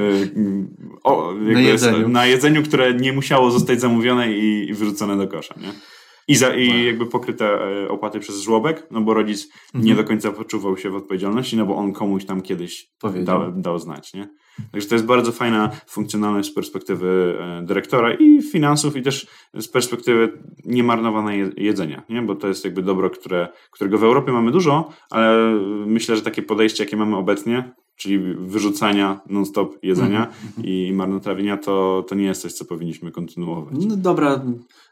o, jakby na, jedzeniu. na jedzeniu, które nie musiało zostać zamówione i, i wyrzucone do kosza. Nie? I, za, i jakby pokryte e, opłaty przez żłobek, no bo rodzic mhm. nie do końca poczuwał się w odpowiedzialności, no bo on komuś tam kiedyś dał, dał znać, nie? Także to jest bardzo fajna funkcjonalność z perspektywy e, dyrektora i finansów, i też z perspektywy niemarnowane jedzenia, nie? bo to jest jakby dobro, które, którego w Europie mamy dużo, ale myślę, że takie podejście, jakie mamy obecnie, czyli wyrzucania non-stop jedzenia mm -hmm. i marnotrawienia, to, to nie jest coś, co powinniśmy kontynuować. No dobra,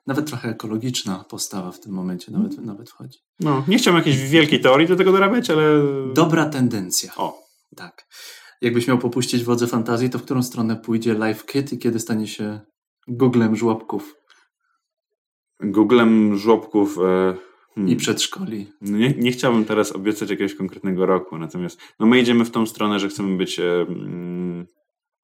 nawet trochę ekologiczna postawa w tym momencie nawet, mm. nawet wchodzi. No, nie chciałbym jakiejś wielkiej teorii do tego dorabiać, ale... Dobra tendencja. O. Tak. Jakbyś miał popuścić wodze fantazji, to w którą stronę pójdzie Live Kit i kiedy stanie się Googlem żłobków? Googlem żłobków... E Hmm. i przedszkoli. No nie, nie chciałbym teraz obiecać jakiegoś konkretnego roku, natomiast no my idziemy w tą stronę, że chcemy być e, mm,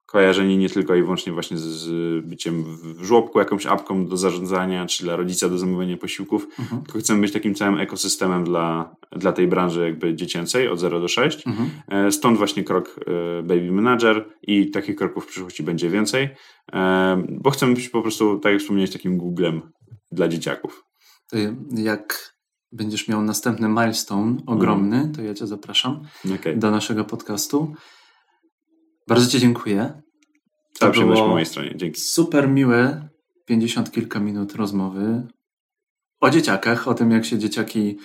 kojarzeni nie tylko i wyłącznie właśnie z, z, byciem w żłobku, jakąś apką do zarządzania, czy dla rodzica do zamówienia posiłków, mhm. tylko chcemy być takim całym ekosystemem dla, dla tej branży jakby dziecięcej od 0 do 6. Mhm. E, stąd właśnie krok e, Baby Manager i takich kroków w przyszłości będzie więcej, bo chcemy być po prostu, tak jak wspomniałeś, takim Googlem dla dzieciaków. Jak będziesz miał następny milestone ogromny, mm. to ja Cię zapraszam okay. do naszego podcastu. Bardzo Ci dziękuję. Cała przyjemność po mojej stronie. Dzięki. Super miłe 50 kilka minut rozmowy o dzieciakach, o tym jak się dzieciaki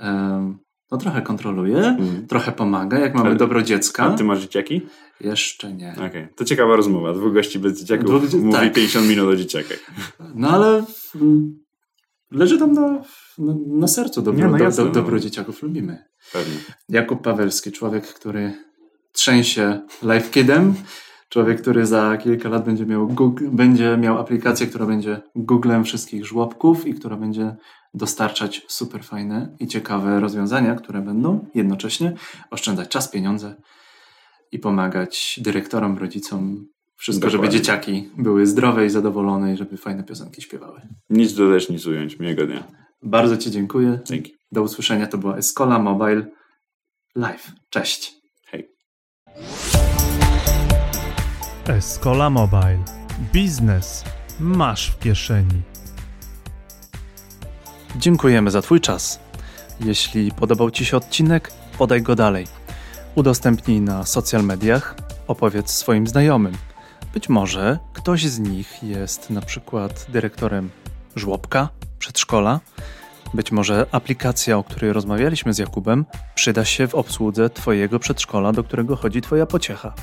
um, no trochę kontroluje, mm. trochę pomaga, jak mamy Ale, dobro dziecka. A ty masz dzieciaki? Jeszcze nie. Okej, okay. to ciekawa rozmowa. Dwóch gości bez dzieciaków Dwóch, mówi tak. 50 minut o dzieciakach. No ale leży tam na, na, na sercu dobro, nie, no do, do, dobro dzieciaków. Lubimy. Pewnie. Jakub Pawelski, człowiek, który trzęsie live kidem. Człowiek, który za kilka lat będzie miał, Google, będzie miał aplikację, która będzie Googlem wszystkich żłobków i która będzie dostarczać super fajne i ciekawe rozwiązania, które będą jednocześnie oszczędzać czas, pieniądze i pomagać dyrektorom, rodzicom Wszystko, Dokładnie. żeby dzieciaki były zdrowe i zadowolone i żeby fajne piosenki śpiewały. Nic dodać, nic ująć. Miłego dnia. Bardzo Ci dziękuję. Dzięki. Do usłyszenia. To była Escola Mobile Live. Cześć. Hej. Escola Mobile. Biznes masz w kieszeni. Dziękujemy za Twój czas. Jeśli podobał Ci się odcinek, podaj go dalej. Udostępnij na social mediach, opowiedz swoim znajomym. Być może ktoś z nich jest na przykład dyrektorem żłobka, przedszkola. Być może aplikacja, o której rozmawialiśmy z Jakubem, przyda się w obsłudze Twojego przedszkola, do którego chodzi Twoja pociecha.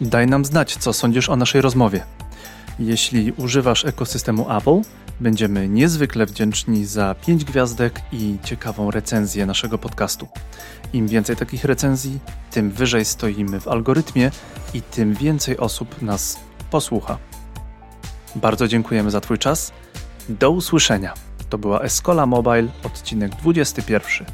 Daj nam znać, co sądzisz o naszej rozmowie. Jeśli używasz ekosystemu Apple, będziemy niezwykle wdzięczni za 5 gwiazdek i ciekawą recenzję naszego podcastu. Im więcej takich recenzji, tym wyżej stoimy w algorytmie i tym więcej osób nas posłucha. Bardzo dziękujemy za Twój czas. Do usłyszenia. To była Escola Mobile, odcinek 21.